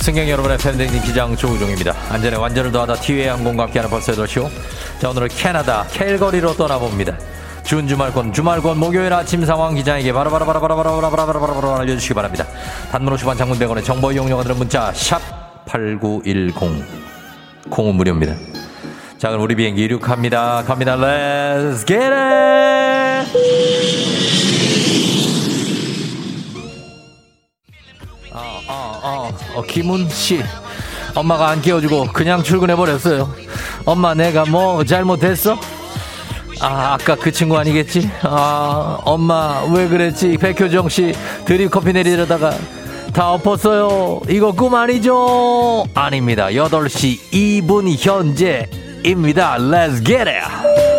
승객 여러분의 팬데믹 기장 조우종입니다. 안전에 완전을 더하다 티웨이 항공과 함께하는 벌써 8시오. 자, 오늘은 캐나다 캘거리로 떠나봅니다. 준 주말권, 주말권 목요일 아침 상황 기장에게 바라바라바라바라바라바라바라바라바라 알려주시기 바랍니다. 단문 50원 장문 100원의 정보 이용료가 드는 문자 샵 8910 콩은 무료입니다. 자, 그럼 우리 비행기 이륙합니다. 갑니다. Let's get it! 어, 김은 씨. 엄마가 안 깨워주고 그냥 출근해버렸어요. 엄마, 내가 뭐 잘못했어? 아, 아까 그 친구 아니겠지? 아, 엄마, 왜 그랬지? 백효정 씨, 드립 커피 내리려다가 다 엎었어요. 이거 꿈 아니죠? 아닙니다. 8시 2분 현재입니다. Let's get it!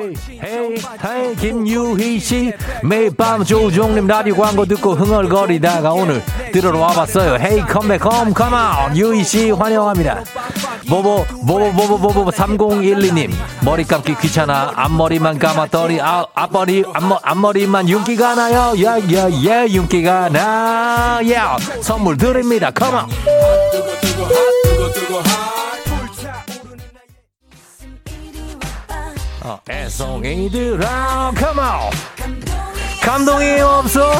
Hey hey hey 김유희 씨. 매일 밤 조우종님 라디오 광고 듣고 흥얼거리다가 오늘 들으러 와봤어요. Hey come back come come on 유희 씨 환영합니다. 보보 보보 보보 보보 3012님. 머리 감기 귀찮아. 앞머리만 감았더니 아, 앞머리 앞머, 앞머리만 윤기가 나요. 예예예 윤기가 나예 선물 드립니다. Come on 어, 애송이들아 컴온 감동이 없어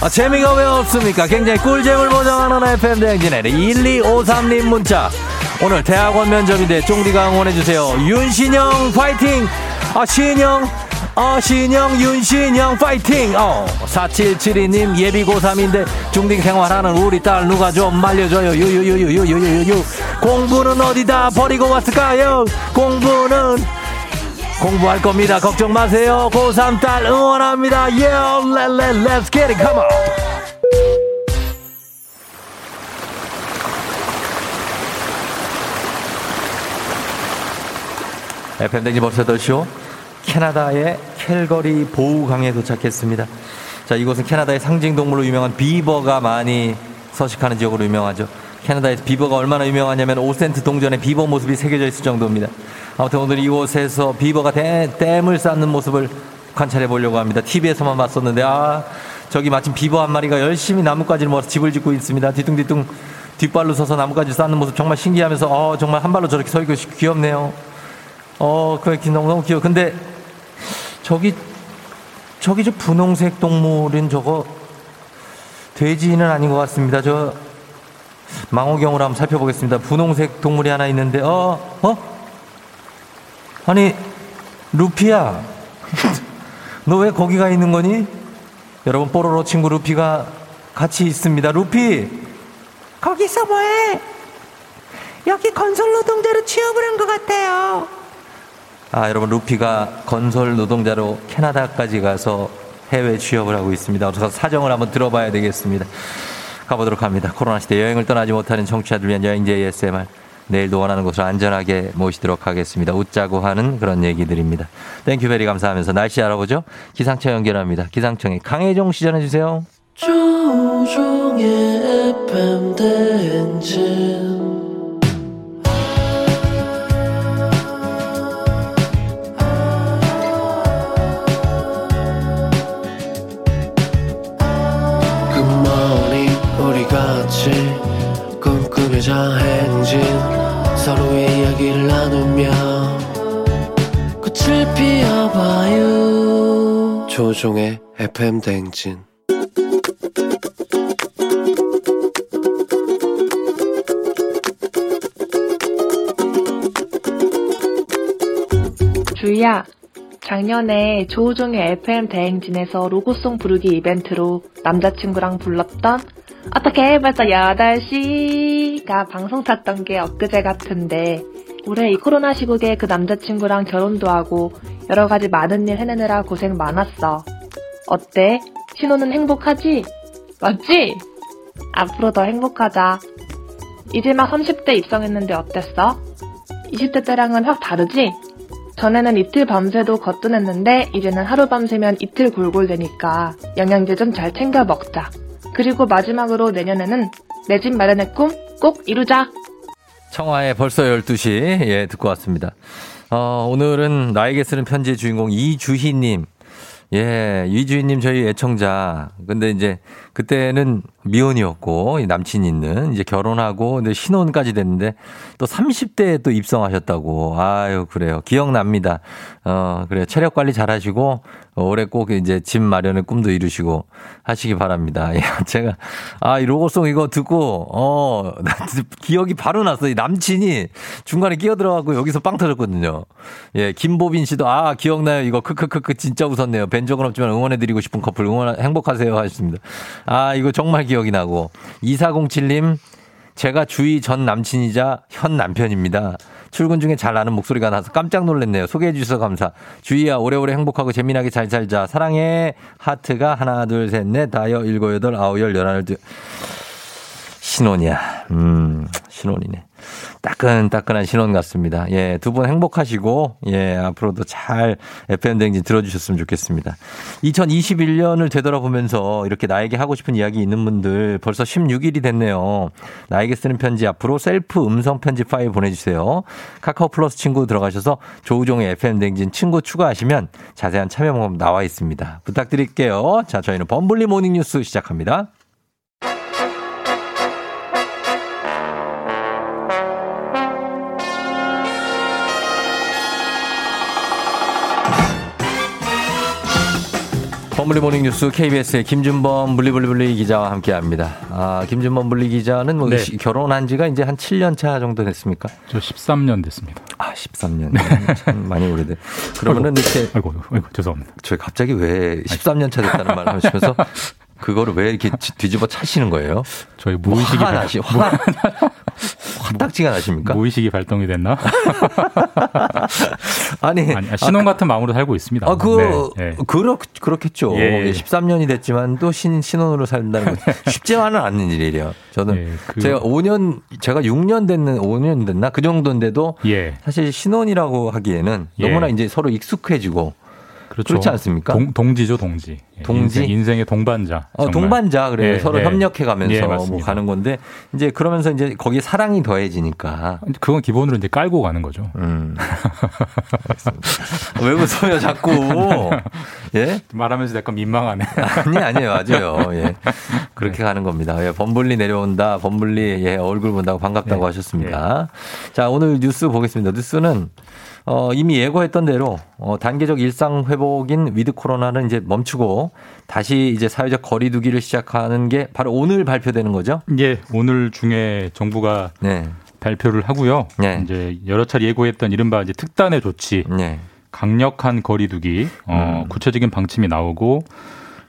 아, 재미가 왜 없습니까 굉장히 꿀잼을 보장하는 FM 대행진의 1253님 문자 오늘 대학원 면접인데 쫑디가 응원해주세요 윤신영 파이팅 아 신영 어, 신영, 윤신영, 파이팅! 어, 4772님, 예비 고3인데 중딩 생활하는 우리 딸 누가 좀 말려줘요. 유유유유유유유유. 공부는 어디다 버리고 왔을까요? 공부는 공부할 겁니다. 걱정 마세요. 고3 딸 응원합니다. Yeah, let, let, let's get it. Come on. FM댕지 벌써 더쇼 캐나다의 캘거리 보우강에 도착했습니다. 자, 이곳은 캐나다의 상징 동물로 유명한 비버가 많이 서식하는 지역으로 유명하죠. 캐나다에서 비버가 얼마나 유명하냐면 5센트 동전에 비버 모습이 새겨져 있을 정도입니다. 아무튼 오늘 이곳에서 비버가 대, 댐을 쌓는 모습을 관찰해 보려고 합니다. TV에서만 봤었는데, 아, 저기 마침 비버 한 마리가 열심히 나뭇가지를 모아서 집을 짓고 있습니다. 뒤뚱뒤뚱 뒷발로 서서 나뭇가지 쌓는 모습 정말 신기하면서, 어, 정말 한 발로 저렇게 서 있고 귀엽네요. 어, 그게 너무, 너무 귀여워. 근데 저기, 저기 저 분홍색 동물은 저거 돼지는 아닌 것 같습니다. 저 망호경으로 한번 살펴보겠습니다. 분홍색 동물이 하나 있는데, 어, 어? 아니, 루피야. <laughs> 너 왜 거기가 있는 거니? 여러분, 뽀로로 친구 루피가 같이 있습니다. 루피! 거기서 뭐해? 여기 건설 노동자로 취업을 한 것 같아요. 아, 여러분, 루피가 건설 노동자로 캐나다까지 가서 해외 취업을 하고 있습니다. 어서 사정을 한번 들어봐야 되겠습니다. 가보도록 합니다. 코로나 시대 여행을 떠나지 못하는 청취자들 위한 여행제 ASMR. 내일도 원하는 곳으로 안전하게 모시도록 하겠습니다. 웃자고 하는 그런 얘기들입니다. Thank you very 감사하면서 날씨 알아보죠. 기상청 연결합니다. 기상청에 강혜종 씨 전해주세요. 조우종의 FM 대행진 꿈꾸며자 행진 서로의 이야기를 나누며 꽃을 피워봐요. 조종의 FM 대행진. 주희야, 작년에 조우종의 FM 대행진에서 로고송 부르기 이벤트로 남자친구랑 불렀던 어떻게 벌써 8시가 방송 탔던 게 엊그제 같은데 올해 이 코로나 시국에 그 남자친구랑 결혼도 하고 여러 가지 많은 일 해내느라 고생 많았어. 어때? 신호는 행복하지? 맞지? 앞으로 더 행복하자. 이제 막 30대 입성했는데 어땠어? 20대 때랑은 확 다르지? 전에는 이틀 밤새도 거뜬했는데 이제는 하루 밤새면 이틀 골골대니까 영양제 좀 잘 챙겨 먹자. 그리고 마지막으로 내년에는 내 집 마련의 꿈 꼭 이루자. 청하의 벌써 12시, 예, 듣고 왔습니다. 어, 오늘은 나에게 쓰는 편지의 주인공 이주희님. 예, 이주희님 저희 애청자. 근데 이제 그때는 미혼이었고 남친이 있는 이제 결혼하고 근데 신혼까지 됐는데 또 30대에 또 입성하셨다고. 아유 그래요. 기억납니다. 어 그래요. 체력 관리 잘 하시고 올해 꼭 이제 집 마련의 꿈도 이루시고 하시기 바랍니다. <laughs> 예, 제가 아 이 로고송 이거 듣고 어 <laughs> 기억이 바로 났어요. 남친이 중간에 끼어 들어가고 여기서 빵 터졌거든요. 예, 김보빈 씨도 아 기억나요. 이거 크크크크 진짜 웃었네요. 뵌 적은 없지만 응원해드리고 싶은 커플 응원 행복하세요 하셨습니다. 아, 이거 정말 기억이 나고. 2407님, 제가 주희 전 남친이자 현 남편입니다. 출근 중에 잘 나는 목소리가 나서 깜짝 놀랐네요. 소개해 주셔서 감사. 주희야, 오래오래 행복하고 재미나게 잘 살자. 사랑해. 하트가 하나, 둘, 셋, 넷, 다여, 일곱, 여덟, 아홉, 열, 열하나, 둘. 신혼이야. 음, 신혼이네. 따끈따끈한 신혼 같습니다. 예, 두 분 행복하시고, 예, 앞으로도 잘 FM댕진 들어주셨으면 좋겠습니다. 2021년을 되돌아보면서 이렇게 나에게 하고 싶은 이야기 있는 분들 벌써 16일이 됐네요. 나에게 쓰는 편지 앞으로 셀프 음성 편지 파일 보내주세요. 카카오 플러스 친구 들어가셔서 조우종의 FM댕진 친구 추가하시면 자세한 참여 방법 나와 있습니다. 부탁드릴게요. 자, 저희는 범블리 morning 뉴스 시작합니다. 범블리 morning 뉴스 KBS의 김준범 블리블리블리 기자와 함께 합니다. 아, 김준범 블리 기자는 뭐 네. 시- 결혼한 지가 이제 한 7년 차 정도 됐습니까? 저 13년 됐습니다. 아, 13년. 참 많이 오래돼. 그러면은 이렇게 아이고, 아이고, 죄송합니다. 저 갑자기 왜 13년 차 됐다는 말을 하시면서 <laughs> 그거를 왜 이렇게 뒤- 뒤집어 차시는 거예요? 저희 무의식이 화가 발- 나시, 화, 화딱지가 나십니까? 무의식이 발동이 됐나? <laughs> 아니, 아니, 신혼 같은 마음으로 살고 있습니다. 아, 그, 네, 네. 그렇, 그렇겠죠. 예, 예. 13년이 됐지만 또 신, 신혼으로 산다는 건 <laughs> 쉽지만은 않는 일이에요. 저는 예, 그- 제가 5년, 제가 6년 됐는, 5년 됐나? 그 정도인데도 예. 사실 신혼이라고 하기에는 예. 너무나 이제 서로 익숙해지고 그렇죠. 그렇지 않습니까? 동, 동지죠, 동지. 예, 동지? 인생, 인생 의 동반자. 어. 동반자 그래 예, 서로 예. 협력해 가면서 예, 뭐. 가는 건데 이제 그러면서 이제 거기에 사랑이 더해지니까 그건 기본으로 이제 깔고 가는 거죠. 음. 왜 웃어요 자꾸 <laughs> 예 말하면서 약간 민망하네. 아니 아니에요 맞아요 예 <laughs> 그렇게 가는 겁니다 예 범블리 내려온다 범블리 예 얼굴 본다고 반갑다고 네. 하셨습니다 자 오늘 뉴스 보겠습니다 뉴스는 어, 이미 예고했던 대로 어, 단계적 일상 회복인 위드 코로나는 이제 멈추고 다시 이제 사회적 거리두기를 시작하는 게 바로 오늘 발표되는 거죠. 예, 오늘 중에 정부가 네. 발표를 하고요. 네. 이제 여러 차례 예고했던 이른바 이제 특단의 조치, 네. 강력한 거리두기, 어, 음. 구체적인 방침이 나오고,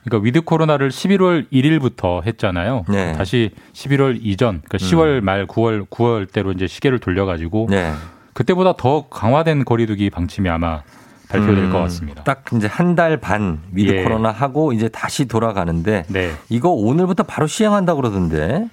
그러니까 위드 코로나를 11월 1일부터 했잖아요. 네. 다시 11월 이전, 그러니까 10월 말 9월 9월 때로 이제 시계를 돌려가지고 네. 그때보다 더 강화된 거리두기 방침이 아마 발표될 음, 것 같습니다. 딱 이제 한 달 반 위드 예. 코로나 하고 이제 다시 돌아가는데 네. 이거 오늘부터 바로 시행한다 그러던데.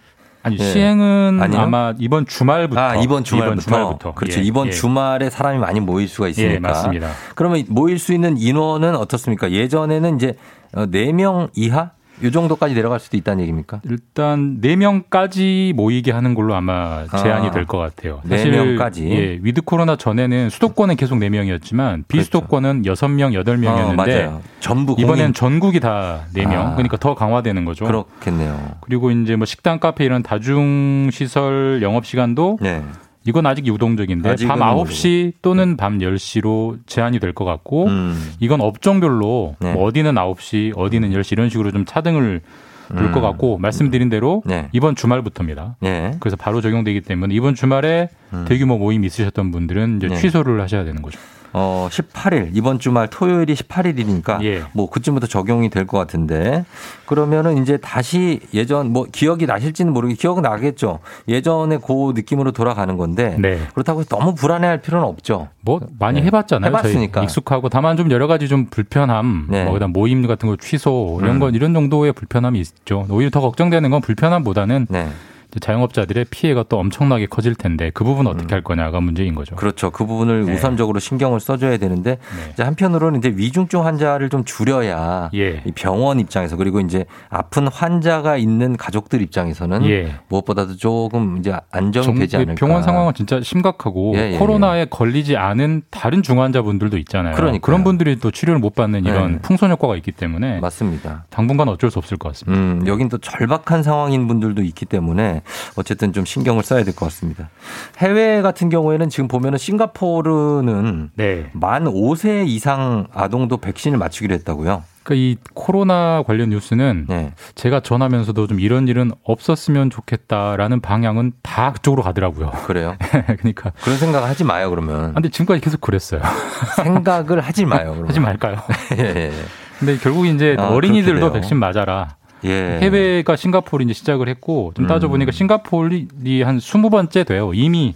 아니 예. 시행은 아니요? 아마 이번 주말부터 아, 이번 주말부터. 주말부터. 그렇죠. 예, 이번 예. 주말에 사람이 많이 모일 수가 있으니까. 예, 맞습니다. 그러면 모일 수 있는 인원은 어떻습니까? 예전에는 이제 4명 이하? 요 정도까지 내려갈 수도 있다는 얘기입니까? 일단 4명까지 모이게 하는 걸로 아마 제한이 아, 될것 같아요. 네 명까지? 예, 위드 코로나 전에는 수도권은 계속 4명이었지만 비수도권은 6명, 8명이었는데 그렇죠. 어. 전부 공인. 이번엔 전국이 다 4명. 아. 그러니까 더 강화되는 거죠. 그렇겠네요. 그리고 이제 뭐 식당, 카페 이런 다중 시설 영업 시간도 네. 이건 아직 유동적인데 아직은 밤 모르고. 9시 또는 밤 10시로 제한이 될 것 같고 음. 이건 업종별로 네. 뭐 어디는 9시, 어디는 10시 이런 식으로 좀 차등을 둘것 음. 같고 말씀드린 대로 네. 이번 주말부터입니다. 네. 그래서 바로 적용되기 때문에 이번 주말에 음. 대규모 모임 있으셨던 분들은 이제 네. 취소를 하셔야 되는 거죠. 어, 18일, 이번 주말 토요일이 18일이니까 예. 뭐 그쯤부터 적용이 될 것 같은데 그러면은 이제 다시 예전 뭐 기억이 나실지는 모르겠 기억은 나겠죠. 예전에 그 느낌으로 돌아가는 건데 네. 그렇다고 해서 너무 불안해할 필요는 없죠. 뭐 많이 네. 해봤잖아요. 해봤으니까. 익숙하고 다만 좀 여러 가지 좀 불편함, 네. 뭐 그다음 모임 같은 거 취소 이런 음. 건 이런 정도의 불편함이 있죠. 오히려 더 걱정되는 건 불편함보다는 네. 자영업자들의 피해가 또 엄청나게 커질 텐데 그 부분 어떻게 할 거냐가 문제인 거죠. 그렇죠. 그 부분을 네. 우선적으로 신경을 써줘야 되는데 이제 한편으로는 이제 위중증 환자를 좀 줄여야 예. 이 병원 입장에서 그리고 이제 아픈 환자가 있는 가족들 입장에서는 예. 무엇보다도 조금 이제 안정이 정- 되지 않을까. 병원 상황은 진짜 심각하고 예, 예, 코로나에 걸리지 않은 다른 중환자분들도 있잖아요. 그러니까요. 런 분들이 또 치료를 못 받는 이런 네. 풍선 효과가 있기 때문에 맞습니다. 당분간 어쩔 수 없을 것 같습니다. 음, 여긴 또 절박한 상황인 분들도 있기 때문에 어쨌든 좀 신경을 써야 될 것 같습니다. 해외 같은 경우에는 지금 보면은 싱가포르는 네. 만 5세 이상 아동도 백신을 맞추기로 했다고요. 그러니까 이 코로나 관련 뉴스는 네. 제가 전하면서도 좀 이런 일은 없었으면 좋겠다라는 방향은 다 그쪽으로 가더라고요. 그래요? <laughs> 그러니까 그런 생각 하지 마요, 그러면. 아, 근데 지금까지 계속 그랬어요. <laughs> 생각을 하지 마요, 그러면. 하지 말까요? <laughs> 예, 예. 근데 결국 이제 아, 어린이들도. 백신 맞아라. 예. 해외가 싱가포르 이제 시작을 했고 좀 음. 따져 보니까 싱가포르이 한 20번째 돼요. 이미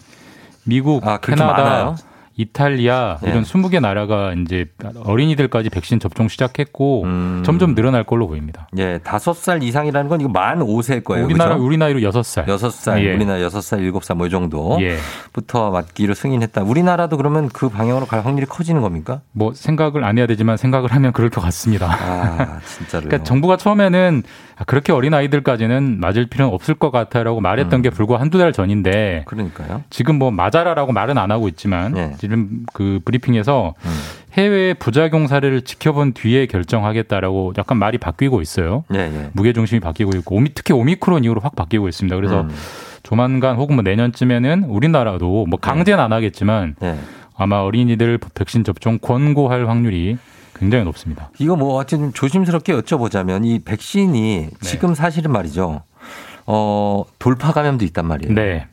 미국, 아, 캐나다, 많아요? 이탈리아 예. 이런 20개 나라가 이제 어린이들까지 백신 접종 시작했고 음. 점점 늘어날 걸로 보입니다. 예, 다섯 살 이상이라는 건 이거 만 5세일 거예요. 우리나라 그죠? 우리 나이로 6살. 여섯 살, 예. 우리나라 여섯 살, 일곱 살뭐 이 정도. 예. 부터 맞기로 승인했다. 우리나라도 그러면 그 방향으로 갈 확률이 커지는 겁니까? 뭐 생각을 안 해야 되지만 생각을 하면 그럴 것 같습니다. 아, 진짜로요. 그러니까 정부가 처음에는 아, 그렇게 어린 아이들까지는 맞을 필요는 없을 것 같아라고 말했던 음. 게 불과 한두 달 전인데 그러니까요. 지금 뭐 맞아라라고 말은 안 하고 있지만 네. 지금 그 브리핑에서 음. 해외 부작용 사례를 지켜본 뒤에 결정하겠다라고 약간 말이 바뀌고 있어요. 예, 예. 무게 중심이 바뀌고 있고 오미, 특히 오미크론 이후로 확 바뀌고 있습니다. 그래서 음. 조만간 혹은 뭐 내년쯤에는 우리나라도 뭐 강제는 안 하겠지만 예. 아마 어린이들 백신 접종 권고할 확률이 굉장히 높습니다. 이거 뭐 하여튼 조심스럽게 여쭤보자면 이 백신이 네. 지금 사실은 말이죠. 어, 돌파 감염도 있단 말이에요. 네.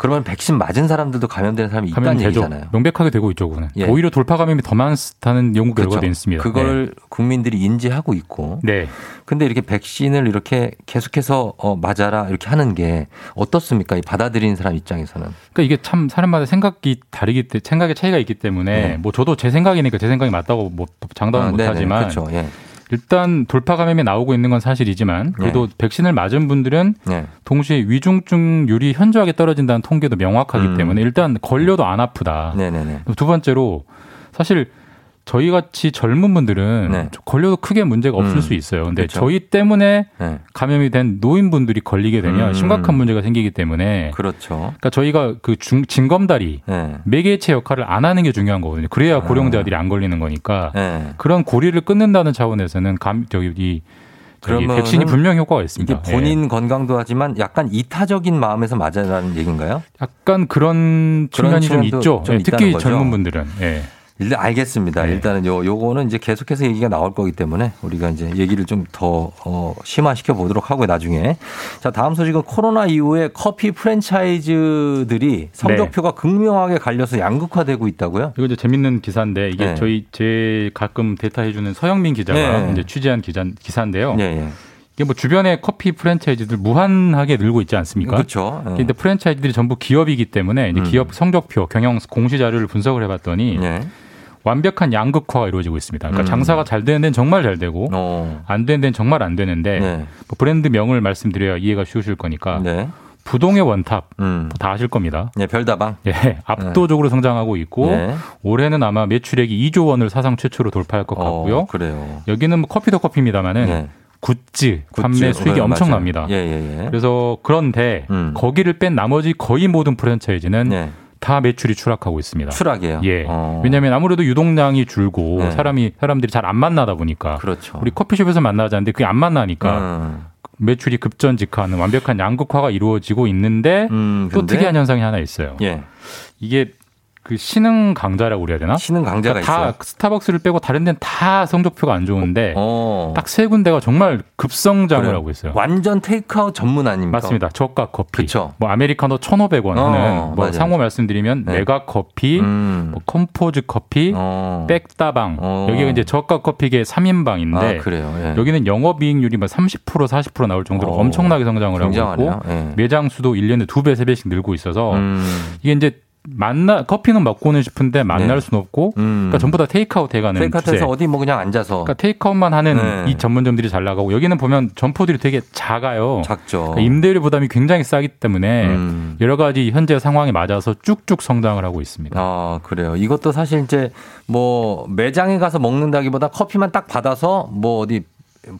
그러면 백신 맞은 사람들도 감염되는 사람이 있다는. 얘기잖아요. 명백하게 되고 있죠, 그거는. 예. 오히려 돌파 감염이 더 많다는 연구 결과도 있습니다. 그걸 국민들이 인지하고 있고. 네. 근데 이렇게 백신을 이렇게 계속해서 어, 맞아라 이렇게 하는 게 어떻습니까? 이 받아들이는 사람 입장에서는. 그러니까 이게 참 사람마다 생각이 다르기 때문에 생각의 차이가 있기 때문에 네. 뭐 저도 제 생각이니까 제 생각이 맞다고 뭐 장담은 아, 네네. 못하지만 그렇죠. 예. 일단 돌파 감염이 나오고 있는 건 사실이지만 그래도 백신을 맞은 분들은 네. 동시에 위중증률이 현저하게 떨어진다는 통계도 명확하기 음. 때문에 일단 걸려도 안 아프다. 네네네. 두 번째로 사실 저희 같이 젊은 분들은 걸려도 크게 문제가 없을 네. 음. 수 있어요. 근데 그렇죠. 저희 때문에 네. 감염이 된 노인분들이 걸리게 되면 음. 심각한 문제가 생기기 때문에 그렇죠. 그러니까 저희가 그 중, 징검다리 네. 매개체 역할을 안 하는 게 중요한 거거든요. 그래야 고령자들이 안 걸리는 거니까 아. 네. 그런 고리를 끊는다는 차원에서는 감 저기 이 저기 그러면은 백신이 분명 효과가 있습니다. 이게 본인 건강도 하지만 약간 이타적인 마음에서 맞아라는 얘기인가요? 예. 약간 그런 측면이 좀 있죠. 좀 예, 특히 거죠? 젊은 분들은. 예. 일단 알겠습니다. 네. 일단은 요 요거는 이제 계속해서 얘기가 나올 거기 때문에 우리가 이제 얘기를 좀더 어, 심화시켜 보도록 하고요. 나중에 자 다음 소식은 코로나 이후에 커피 프랜차이즈들이 성적표가 극명하게 갈려서 양극화되고 있다고요? 이거 이제 재밌는 기사인데 이게 네. 저희 제 가끔 데이터 해주는 서영민 기자가 네. 이제 취재한 기자, 기사인데요. 예, 예. 이게 뭐 주변에 커피 프랜차이즈들 무한하게 늘고 있지 않습니까? 그렇죠. 예. 근데 프랜차이즈들이 전부 기업이기 때문에 음. 기업 성적표, 경영 공시 자료를 분석을 해봤더니 예. 완벽한 양극화가 이루어지고 있습니다. 그러니까 음. 장사가 잘 되는 데는 정말 잘 되고 어. 안 되는 데는 정말 안 되는데 네. 뭐 브랜드 명을 말씀드려야 이해가 쉬우실 거니까 네. 부동의 원탑 음. 다 아실 겁니다. 예, 별다방. 예, 압도적으로 성장하고 있고 네. 올해는 아마 매출액이 2조 원을 사상 최초로 돌파할 것 같고요. 어, 그래요. 여기는 뭐 커피도 커피입니다만은 네. 굿즈 판매 굿즈. 수익이 네, 엄청납니다. 예, 예, 예. 그래서 그런데 음. 거기를 뺀 나머지 거의 모든 프랜차이즈는 네. 다 매출이 추락하고 있습니다. 추락이에요. 예. 어. 왜냐하면 아무래도 유동량이 줄고 네. 사람이 사람들이 잘 안 만나다 보니까 그렇죠. 우리 커피숍에서 만나자는데 그게 안 만나니까 음. 매출이 급전직하는 완벽한 양극화가 이루어지고 있는데 음, 또? 특이한 현상이 하나 있어요. 예. 이게 그 신흥 강자라고 그래야 되나? 신흥 강자가 그러니까 다 있어요. 스타벅스를 빼고 다른 데는 다 성적표가 안 좋은데 어. 딱세 군데가 정말 급성장을. 하고 있어요. 완전 테이크아웃 전문 아닙니까? 맞습니다. 저가 커피. 그쵸. 뭐 아메리카노 1,500원 어, 하는 뭐 맞아요. 상호 말씀드리면 네. 메가 커피, 음. 뭐 컴포즈 커피, 어. 백다방. 어. 여기가 이제 저가 커피계 3인방인데 아. 예. 여기는 영업 이익률이 뭐30% 40% 나올 정도로 어. 엄청나게 성장을 하고 굉장하네요. 있고 예. 매장 수도 1년에 두 배, 세 배씩 늘고 있어서 음. 이게 이제 만나 커피는 먹고는 싶은데 만날 네. 수는 없고 음. 그러니까 전부 다 테이크아웃 해가는 테이크아웃에서. 어디 뭐 그냥 앉아서 그러니까 테이크아웃만 하는 네. 이 전문점들이 잘 나가고 여기는 보면 점포들이 되게 작아요. 작죠. 그러니까 임대료 부담이 굉장히 싸기 때문에 음. 여러 가지 현재 상황에 맞아서 쭉쭉 성장을 하고 있습니다. 아, 그래요. 이것도 사실 이제 뭐 매장에 가서 먹는다기보다 커피만 딱 받아서 뭐 어디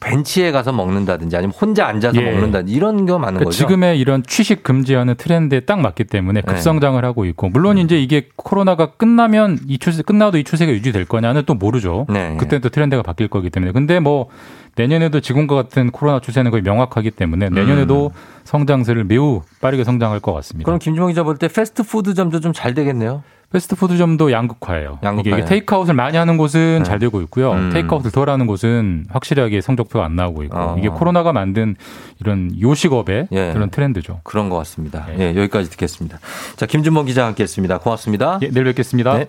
벤치에 가서 먹는다든지 아니면 혼자 앉아서 예. 먹는다든지 이런 거 많은 그러니까 거죠. 지금의 이런 취식 금지하는 트렌드에 딱 맞기 때문에 급성장을 하고 있고 물론 이제 이게 코로나가 끝나면 이 추세 끝나도 이 추세가 유지될 거냐는 또 모르죠. 네. 그때 또 트렌드가 바뀔 거기 때문에 근데 뭐 내년에도 지금과 같은 코로나 추세는 거의 명확하기 때문에 내년에도 성장세를 매우 빠르게 성장할 것 같습니다. 그럼 김주영 기자 볼 때 패스트푸드점도 좀 잘 되겠네요. 패스트푸드점도 양극화예요. 양극화예요. 이게 테이크아웃을 많이 하는 곳은 네. 잘 되고 있고요. 음. 테이크아웃을 덜 하는 곳은 확실하게 성적표가 안 나오고 있고 어. 이게 코로나가 만든 이런 요식업의 예. 그런 트렌드죠. 그런 것 같습니다. 예, 여기까지 듣겠습니다. 자, 김준범 기자와 함께했습니다. 고맙습니다. 예, 내일 뵙겠습니다. 네.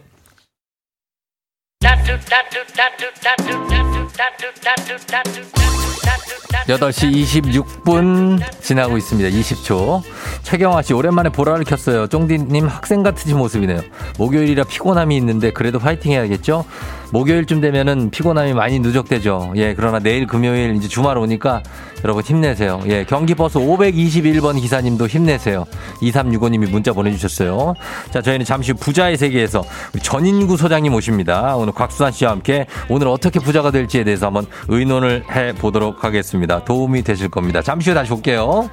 여덟 시 26분 지나고 있습니다. 20초. 최경화 씨, 오랜만에 보라를 켰어요. 쫑디님 학생 같으신 모습이네요. 목요일이라 피곤함이 있는데 그래도 화이팅 해야겠죠? 목요일쯤 되면은 피곤함이 많이 누적되죠. 예, 그러나 내일 금요일 이제 주말 오니까 여러분 힘내세요. 예, 경기버스 521번 기사님도 힘내세요. 2365님이 문자 보내주셨어요. 자, 저희는 잠시 후 부자의 세계에서 전인구 소장님 오십니다. 오늘 곽수산 씨와 함께 오늘 어떻게 부자가 될지에 대해서 한번 의논을 해 보도록 하겠습니다. 도움이 되실 겁니다. 잠시 후에 다시 올게요.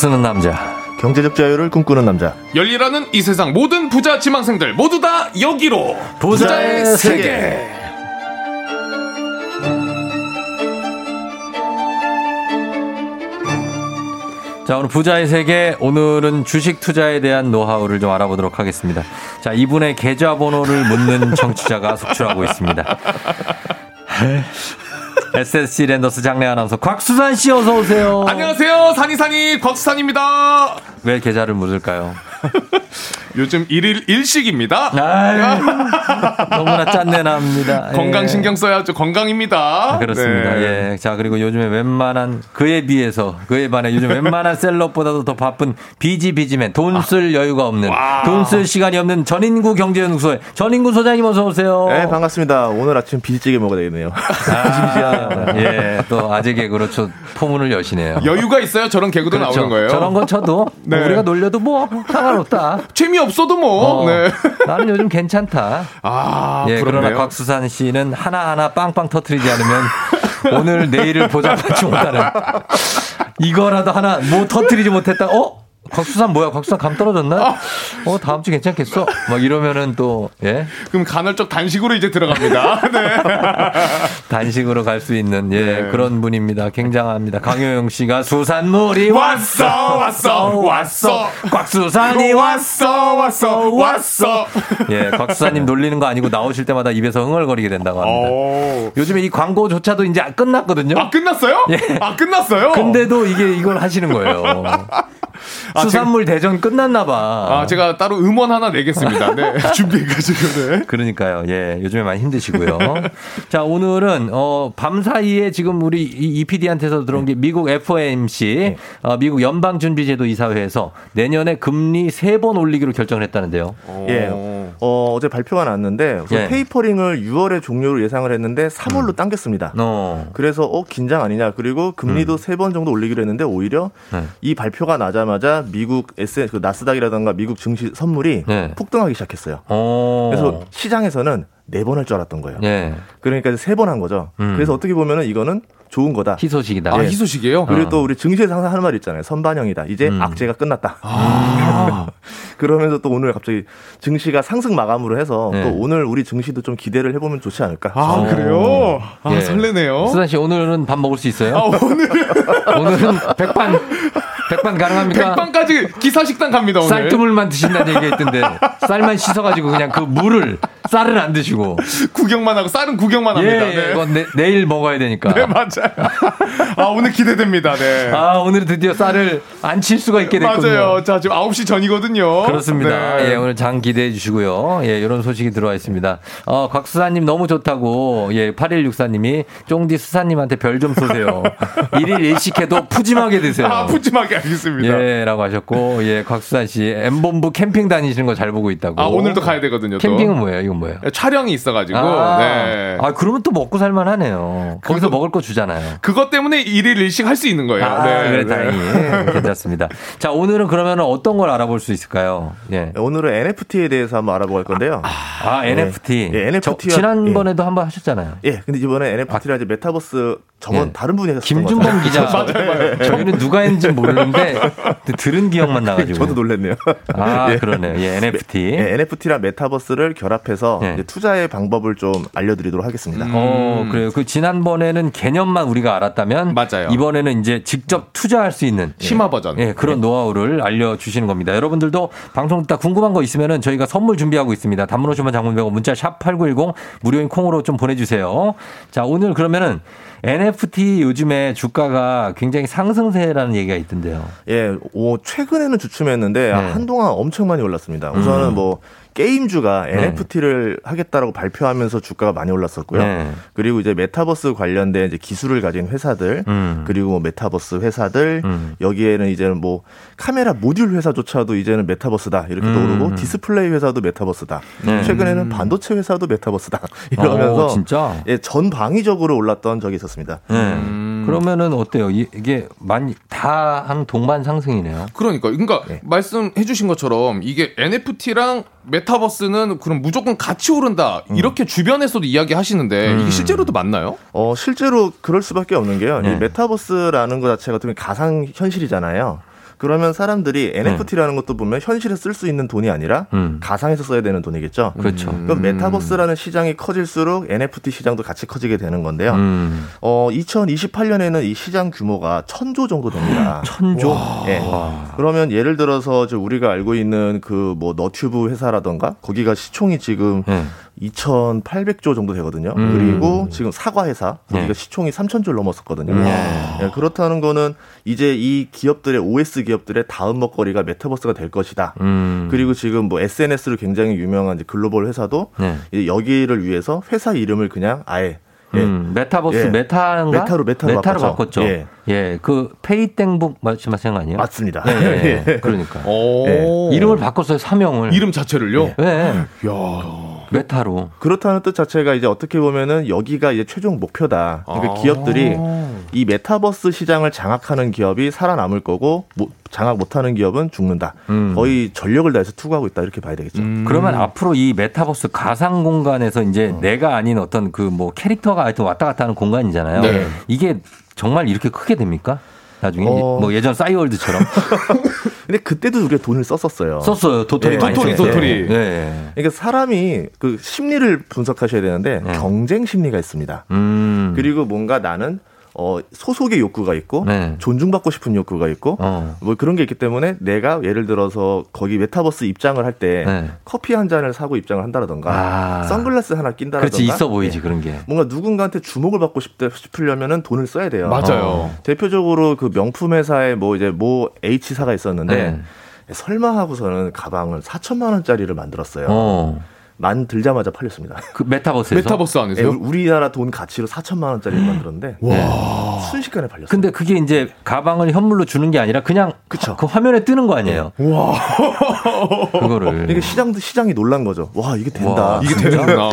쓰는 남자 경제적 자유를 꿈꾸는 남자. 열리라는 이 세상 모든 부자 지망생들 모두 다 여기로 부자의 세계. 자, 오늘 부자의 세계, 오늘은 주식 투자에 대한 노하우를 좀 알아보도록 하겠습니다. 자, 이분의 계좌번호를 묻는 <laughs> 청취자가 속출하고 있습니다. <laughs> SSC 랜더스 장례 아나운서 곽수산 씨 어서 오세요. 안녕하세요 산이산이 곽수산입니다 왜 계좌를 묻을까요? <laughs> 요즘 일일 일식입니다 아유, 너무나 짠내 납니다. <laughs> 건강 예. 신경 써야죠 건강입니다 그렇습니다. 네. 예. 자, 그리고 요즘에 웬만한 그에 비해서 그에 반해 요즘 웬만한 셀럽보다도 더 바쁜 비지 비지맨 돈 쓸 여유가 없는 돈 쓸 시간이 없는 전인구 경제연구소의 전인구 소장님 어서 오세요. 네, 반갑습니다. 오늘 아침 비지찌개 먹어야 되겠네요. 아, 예. 또 아재 개그로 저 포문을 여시네요. 여유가 있어요 저런 개그도 그렇죠. 나오는 거예요 저런 건 쳐도 네. 뭐 우리가 놀려도 뭐 상관없다. <laughs> 재미없어도 뭐 어, 네. 나는 요즘 괜찮다. <laughs> 아 예, 그러나 부럽네요. 곽수산 씨는 하나하나 빵빵 터트리지 않으면 오늘 내일을 보장받지 못하는 <laughs> 이거라도 하나 뭐 터트리지 못했다. 어? 곽수산 뭐야? 곽수산 감 떨어졌나? 어, 다음 주 괜찮겠어? 막 이러면은 또, 예? 그럼 간헐적 단식으로 이제 들어갑니다 <laughs> 네. <laughs> 단식으로 갈 수 있는, 예, 네. 그런 분입니다. 굉장합니다. 강효영 씨가 수산물이 왔어, 왔어, 왔어. 곽수산이 왔어, 왔어, 왔어. 예, 곽수산님 놀리는 거 아니고 나오실 때마다 입에서 흥얼거리게 된다고 합니다. 오. 요즘에 이 광고조차도 이제 끝났거든요. 아 끝났어요? 예. 아 끝났어요? 근데도 이게 이걸 하시는 거예요. 아, 수산물 대전 끝났나 봐. 아 제가 따로 음원 하나 내겠습니다 네 <laughs> 준비해가지고 네. 그러니까요. 예. 요즘에 많이 힘드시고요. 자, 오늘은, 어, 밤 사이에 지금 우리 이 PD한테서 들어온 게 미국 FOMC, 어, 미국 연방준비제도 이사회에서 내년에 금리 세 번 올리기로 결정을 했다는데요. 예. 어, 어제 발표가 났는데 예. 테이퍼링을 6월에 종료를 예상을 했는데 3월로 당겼습니다. 어. 그래서 어 긴장 아니냐. 그리고 금리도 세번 정도 올리기로 했는데 오히려 네. 이 발표가 나자마자 미국 S 그 나스닥이라든가 미국 증시 선물이 네. 폭등하기 시작했어요. 어. 그래서 시장에서는 네 번 할 줄 알았던 거예요. 예. 그러니까 세 번 한 거죠. 음. 그래서 어떻게 보면은 이거는 좋은 거다. 희소식이다. 아 예. 희소식이에요? 그리고 어. 또 우리 증시에서 항상 하는 말 있잖아요. 선반영이다. 이제 음. 악재가 끝났다. 아. <laughs> 그러면서 또 오늘 갑자기 증시가 상승 마감으로 해서 네. 또 오늘 우리 증시도 좀 기대를 해보면 좋지 않을까. 아 어. 그래요? 아 예. 설레네요 수산 씨 오늘은 밥 먹을 수 있어요? 아 오늘 오늘은 <laughs> 백반 백반 가능합니까? 백반까지 기사식당 갑니다 오늘 쌀뜨물만 드신다는 얘기가 있던데 쌀만 씻어가지고 그냥 그 물을 쌀을 안 드시고 <laughs> 구경만 하고 쌀은 구경만 합니다 예, 네. 이건 내, 내일 먹어야 되니까. 네 맞아요 아 오늘 기대됩니다 네 아 오늘은 드디어 쌀을 안 칠 수가 있게 됐군요. 맞아요 자 지금 9시 전이거든요 그렇습니다. 네. 예, 오늘 장 기대해 주시고요. 예, 이런 소식이 들어와 있습니다. 어, 곽수사님 너무 좋다고, 예, 8164님이 쫑디 수사님한테 별 좀 쏘세요. <laughs> 일일 일식해도 푸짐하게 드세요. 아 푸짐하게 알겠습니다 예, 라고 하셨고, 예, 곽수산 씨, 엠본부 캠핑 다니시는 거 잘 보고 있다고. 아 오늘도 가야 되거든요 또. 캠핑은 뭐예요? 이건 뭐예요? 촬영이 있어가지고 아, 네. 아, 그러면 또 먹고 살만 하네요. 거기서 그거- 먹을 거 주잖아요. 그것 때문에 일일 일식 할 수 있는 거예요 아, 네, 그래, 네. 다행히. 괜찮습니다. 자, 오늘은 그러면 어떤 걸 알아볼 수 있을까요? 예. 오늘은 NFT에 대해서 한번 알아볼 건데요. 아, NFT. 예, NFT. 저, 지난번에도 한번 하셨잖아요. 예, 근데 이번에 NFT랑 이제 메타버스 저번 예. 다른 분이 하셨던 김준범 것 기자. <laughs> 같아요. 저희는 누가 했는지 모르는데 들은 기억만 나가지고. 저도 놀랐네요. 아, <laughs> 예. 그러네요. 예, NFT. 예, NFT랑 메타버스를 결합해서 예. 이제 투자의 방법을 좀 알려드리도록 하겠습니다. 어, 그래요. 그 지난번에는 개념만 우리가 알았다면 맞아요. 이번에는 이제 직접 투자할 수 있는 심화 버전. 예, 그런 노하우를 알려 주시는 겁니다. 여러분들도 방송 듣다 궁금한 거 있으면은 저희가 선물 준비하고 있습니다. 단문 오시면 장문 100원 문자 샵 8910 무료인 콩으로 좀 보내 주세요. 자, 오늘 그러면은 NFT 요즘에 주가가 굉장히 상승세라는 얘기가 있던데요. 예, 오, 최근에는 주춤했는데 네. 한동안 엄청 많이 올랐습니다. 우선은 음. 뭐 게임주가 NFT를 하겠다라고 발표하면서 주가가 많이 올랐었고요. 네. 그리고 이제 메타버스 관련된 이제 기술을 가진 회사들, 음. 그리고 뭐 메타버스 회사들, 음. 여기에는 이제는 뭐 카메라 모듈 회사조차도 이제는 메타버스다 이렇게 음. 떠오르고 디스플레이 회사도 메타버스다. 네. 최근에는 반도체 회사도 메타버스다 <laughs> 이러면서 어, 진짜? 예, 전방위적으로 올랐던 적이 있었습니다. 네. 그러면은 어때요? 이- 이게 많이 다 한 동반 상승이네요. 그러니까, 그러니까 말씀해 주신 것처럼 이게 NFT랑 메타버스는 그럼 무조건 같이 오른다 이렇게 주변에서도 이야기 하시는데 이게 실제로도 맞나요? 어, 실제로 그럴 수밖에 없는 게요. 네. 이 메타버스라는 것 자체가 어떻게 가상 현실이잖아요. 그러면 사람들이 NFT라는 것도 보면 현실에 쓸 수 있는 돈이 아니라 가상에서 써야 되는 돈이겠죠. 음. 그렇죠. 그럼 메타버스라는 시장이 커질수록 NFT 시장도 같이 커지게 되는 건데요. 음. 어, 2028년에는 이 시장 규모가 천조 정도 됩니다. <gasps> 천조? 예. 그러면 예를 들어서 저 우리가 알고 있는 그 뭐 너튜브 회사라던가 거기가 시총이 지금 2,800조 정도 되거든요. 음. 그리고 지금 사과 회사 거기가 네. 시총이 3,000조를 넘었었거든요. 음. 예, 그렇다는 거는 이제 이 기업들의 OS 기업들의 다음 먹거리가 메타버스가 될 것이다. 음. 그리고 지금 뭐 SNS로 굉장히 유명한 이제 글로벌 회사도 네. 이제 여기를 위해서 회사 이름을 그냥 아예 예. 음, 메타버스 예. 메타인가? 메타로 메타로, 메타로 바꿨죠. 바꿨죠. 예. 예. 그 페이땡북 말씀하시는 거 아니에요? 맞습니다. <laughs> 예, 예, 예. 예. 그러니까. 오. 예. 이름을 바꿨어요. 사명을. 이름 자체를요? 네. 메타로. 그렇다는 뜻 자체가 이제 어떻게 보면은 여기가 이제 최종 목표다. 그러니까 아. 기업들이 이 메타버스 시장을 장악하는 기업이 살아남을 거고 모- 장악 못하는 기업은 죽는다. 음. 거의 전력을 다해서 투구하고 있다 이렇게 봐야 되겠죠. 그러면 앞으로 이 메타버스 가상 공간에서 이제 내가 아닌 어떤 그 뭐 캐릭터가 하여튼 왔다 갔다 하는 공간이잖아요. 네. 이게 정말 이렇게 크게 됩니까? 나중에 어. 뭐 예전 싸이월드처럼 <laughs> 근데 그때도 우리가 돈을 썼었어요. 썼어요. 도토리 예. 도토리. 도토리. 네. 그러니까 사람이 그 심리를 분석하셔야 되는데 경쟁 심리가 있습니다. 음. 그리고 뭔가 나는 어, 소속의 욕구가 있고 네. 존중받고 싶은 욕구가 있고 어. 뭐 그런 게 있기 때문에 내가 예를 들어서 거기 메타버스 입장을 할때 네. 커피 한 잔을 사고 입장을 한다라던가 아. 선글라스 하나 낀다라던가 그렇지 있어 보이지 예. 그런 게. 뭔가 누군가한테 주목을 받고 싶다 싶으려면은 돈을 써야 돼요. 맞아요. 어. 대표적으로 그 명품 회사에 뭐 이제 모 H사가 있었는데 네. 설마 하고서는 가방을 4천만 원짜리를 만들었어요. 어. 만 들자마자 팔렸습니다. 그 메타버스에서. 메타버스 예, 안에서요? 우리나라 돈 가치로 4천만 원짜리를 만들었는데 네. 순식간에 팔렸어요. 근데 그게 이제 가방을 현물로 주는 게 아니라 그냥 그쵸. 그 화면에 뜨는 거 아니에요? 와. <laughs> 그거를. 이게 시장도 시장이 놀란 거죠. 와 이게 된다. 와, 이게? 되는구나.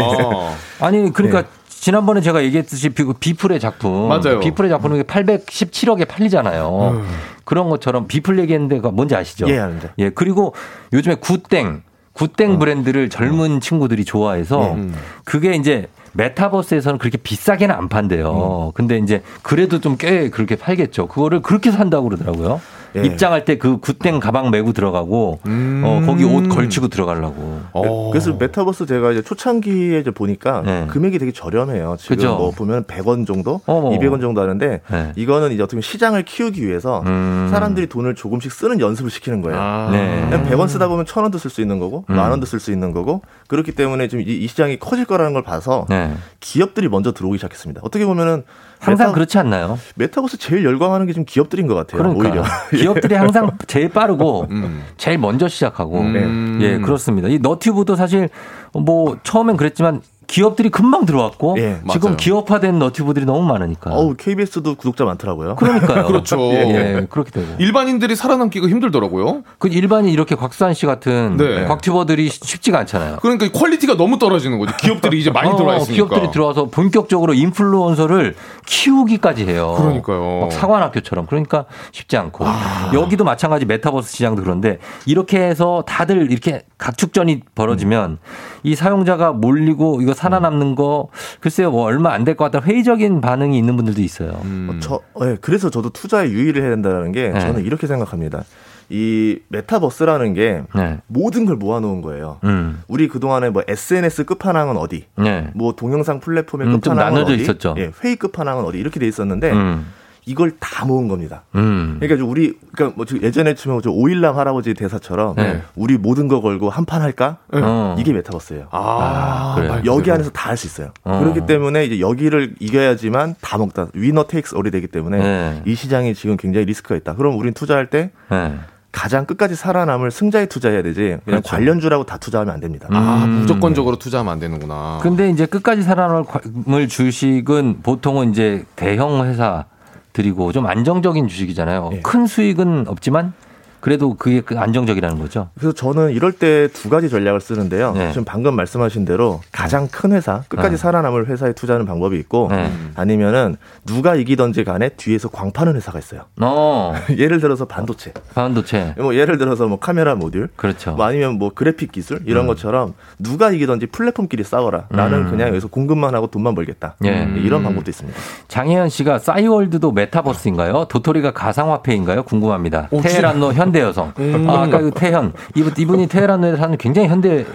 아니 그러니까 지난번에 제가 얘기했듯이 비- 비플의 작품, 맞아요. 비플의 작품은 817억에 팔리잖아요. 그런 것처럼 비플 얘기했는데 그 뭔지 아시죠? 예, 아는데. 예, 그리고 요즘에 굿땡, 굿땡 브랜드를 젊은 친구들이 좋아해서 예. 그게 이제 메타버스에서는 그렇게 비싸게는 안 판대요. 근데 이제 그래도 좀 꽤 그렇게 팔겠죠. 그거를 그렇게 산다고 그러더라고요. 예. 입장할 때 그 굿땡 가방 메고 들어가고 어, 거기 옷 걸치고 들어가려고. 어. 그래서 메타버스 제가 이제 초창기에 이제 보니까 네. 금액이 되게 저렴해요. 지금 그죠? 뭐 보면 100원 정도, 어머. 200원 정도 하는데 네. 이거는 이제 어떻게 보면 시장을 키우기 위해서 음. 사람들이 돈을 조금씩 쓰는 연습을 시키는 거예요. 아. 네. 그냥 100원 쓰다 보면 1000원도 쓸 수 있는 거고 음. 만 원도 쓸 수 있는 거고 그렇기 때문에 지금 이, 이 시장이 커질 거라는 걸 봐서 네. 기업들이 먼저 들어오기 시작했습니다. 어떻게 보면은 항상 메타, 그렇지 않나요? 메타버스 제일 열광하는 게 지금 기업들인 것 같아요. 그러니까 오히려 <laughs> 기업들이 항상 <laughs> 제일 빠르고 <laughs> 음. 제일 먼저 시작하고 음. 예 그렇습니다. 이 너튜브도 사실 뭐 처음엔 그랬지만 기업들이 금방 들어왔고 예, 지금. 기업화된 너튜브들이 너무 많으니까. 어우 KBS도 구독자 많더라고요. 그러니까요. <laughs> 그렇죠. 예, 그렇게 되고. 일반인들이 살아남기가 힘들더라고요. 그 일반인 이렇게 곽수환 씨 같은 네. 곽튜버들이 쉽지가 않잖아요. 그러니까 quality가 너무 떨어지는 거죠. 기업들이 이제 많이 어, 들어와 있으니까. 기업들이 들어와서 본격적으로 인플루언서를 키우기까지 해요. 그러니까요. 막 사관학교처럼. 그러니까 쉽지 않고. 아. 여기도 마찬가지 메타버스 시장도 그런데 이렇게 해서 다들 이렇게 각축전이 벌어지면 이 사용자가 몰리고 이거 살아남는 거 글쎄요 뭐 얼마 안 될 것 같다 회의적인 반응이 있는 분들도 있어요. 음. 어, 저, 예, 그래서 저도 투자에 유의를 해야 된다는 게 네. 저는 이렇게 생각합니다. 이 메타버스라는 게 네. 모든 걸 모아놓은 거예요. 음. 우리 그동안에 뭐 SNS 끝판왕은 어디, 네. 뭐 동영상 플랫폼의 음, 좀 끝판왕은 어디, 있었죠. 예, 회의 끝판왕은 어디 이렇게 돼 있었는데 음. 이걸 다 모은 겁니다. 음. 그러니까 우리 그러니까 뭐 예전에 치면 저 오일남 할아버지 대사처럼 네. 우리 모든 거 걸고 한 판 할까? 어. 이게 메타버스예요. 아, 그래요? 말 여기. 안에서 다 할 수 있어요. 어. 그렇기 때문에 이제 여기를 이겨야지만 다 먹다. 위너 테이크스 올이 되기 때문에 네. 이 시장이 지금 굉장히 리스크가 있다. 그럼 우린 투자할 때 네. 가장 끝까지 살아남을 승자에 투자해야 되지. 그냥 그렇죠. 관련주라고 다 투자하면 안 됩니다. 아, 음. 무조건적으로 투자하면 안 되는구나. 근데 이제 끝까지 살아남을 주식은 보통은 이제 대형 회사 들이고 좀 안정적인 주식이잖아요. 예. 큰 수익은 없지만 그래도 그게 그 안정적이라는 거죠. 그래서 저는 이럴 때 두 가지 전략을 쓰는데요. 네. 지금 방금 말씀하신 대로 가장 큰 회사, 끝까지 네. 살아남을 회사에 투자하는 방법이 있고 네. 아니면은 누가 이기던지 간에 뒤에서 광파는 회사가 있어요. 어, <laughs> 예를 들어서 반도체. 반도체. 뭐 예를 들어서 뭐 카메라 모듈, 그렇죠. 뭐 아니면 뭐 그래픽 기술 이런 음. 것처럼 누가 이기던지 플랫폼끼리 싸워라. 나는 음. 그냥 여기서 공급만 하고 돈만 벌겠다. 예. 이런 방법도 있습니다. 장혜연 씨가 싸이월드도 메타버스인가요? 도토리가 가상화폐인가요? 궁금합니다. 오, 테헤란로 현대 여성. 음. 아, 아까 그 태현. 이분, 이분이 테헤란로에 사는 굉장히 현대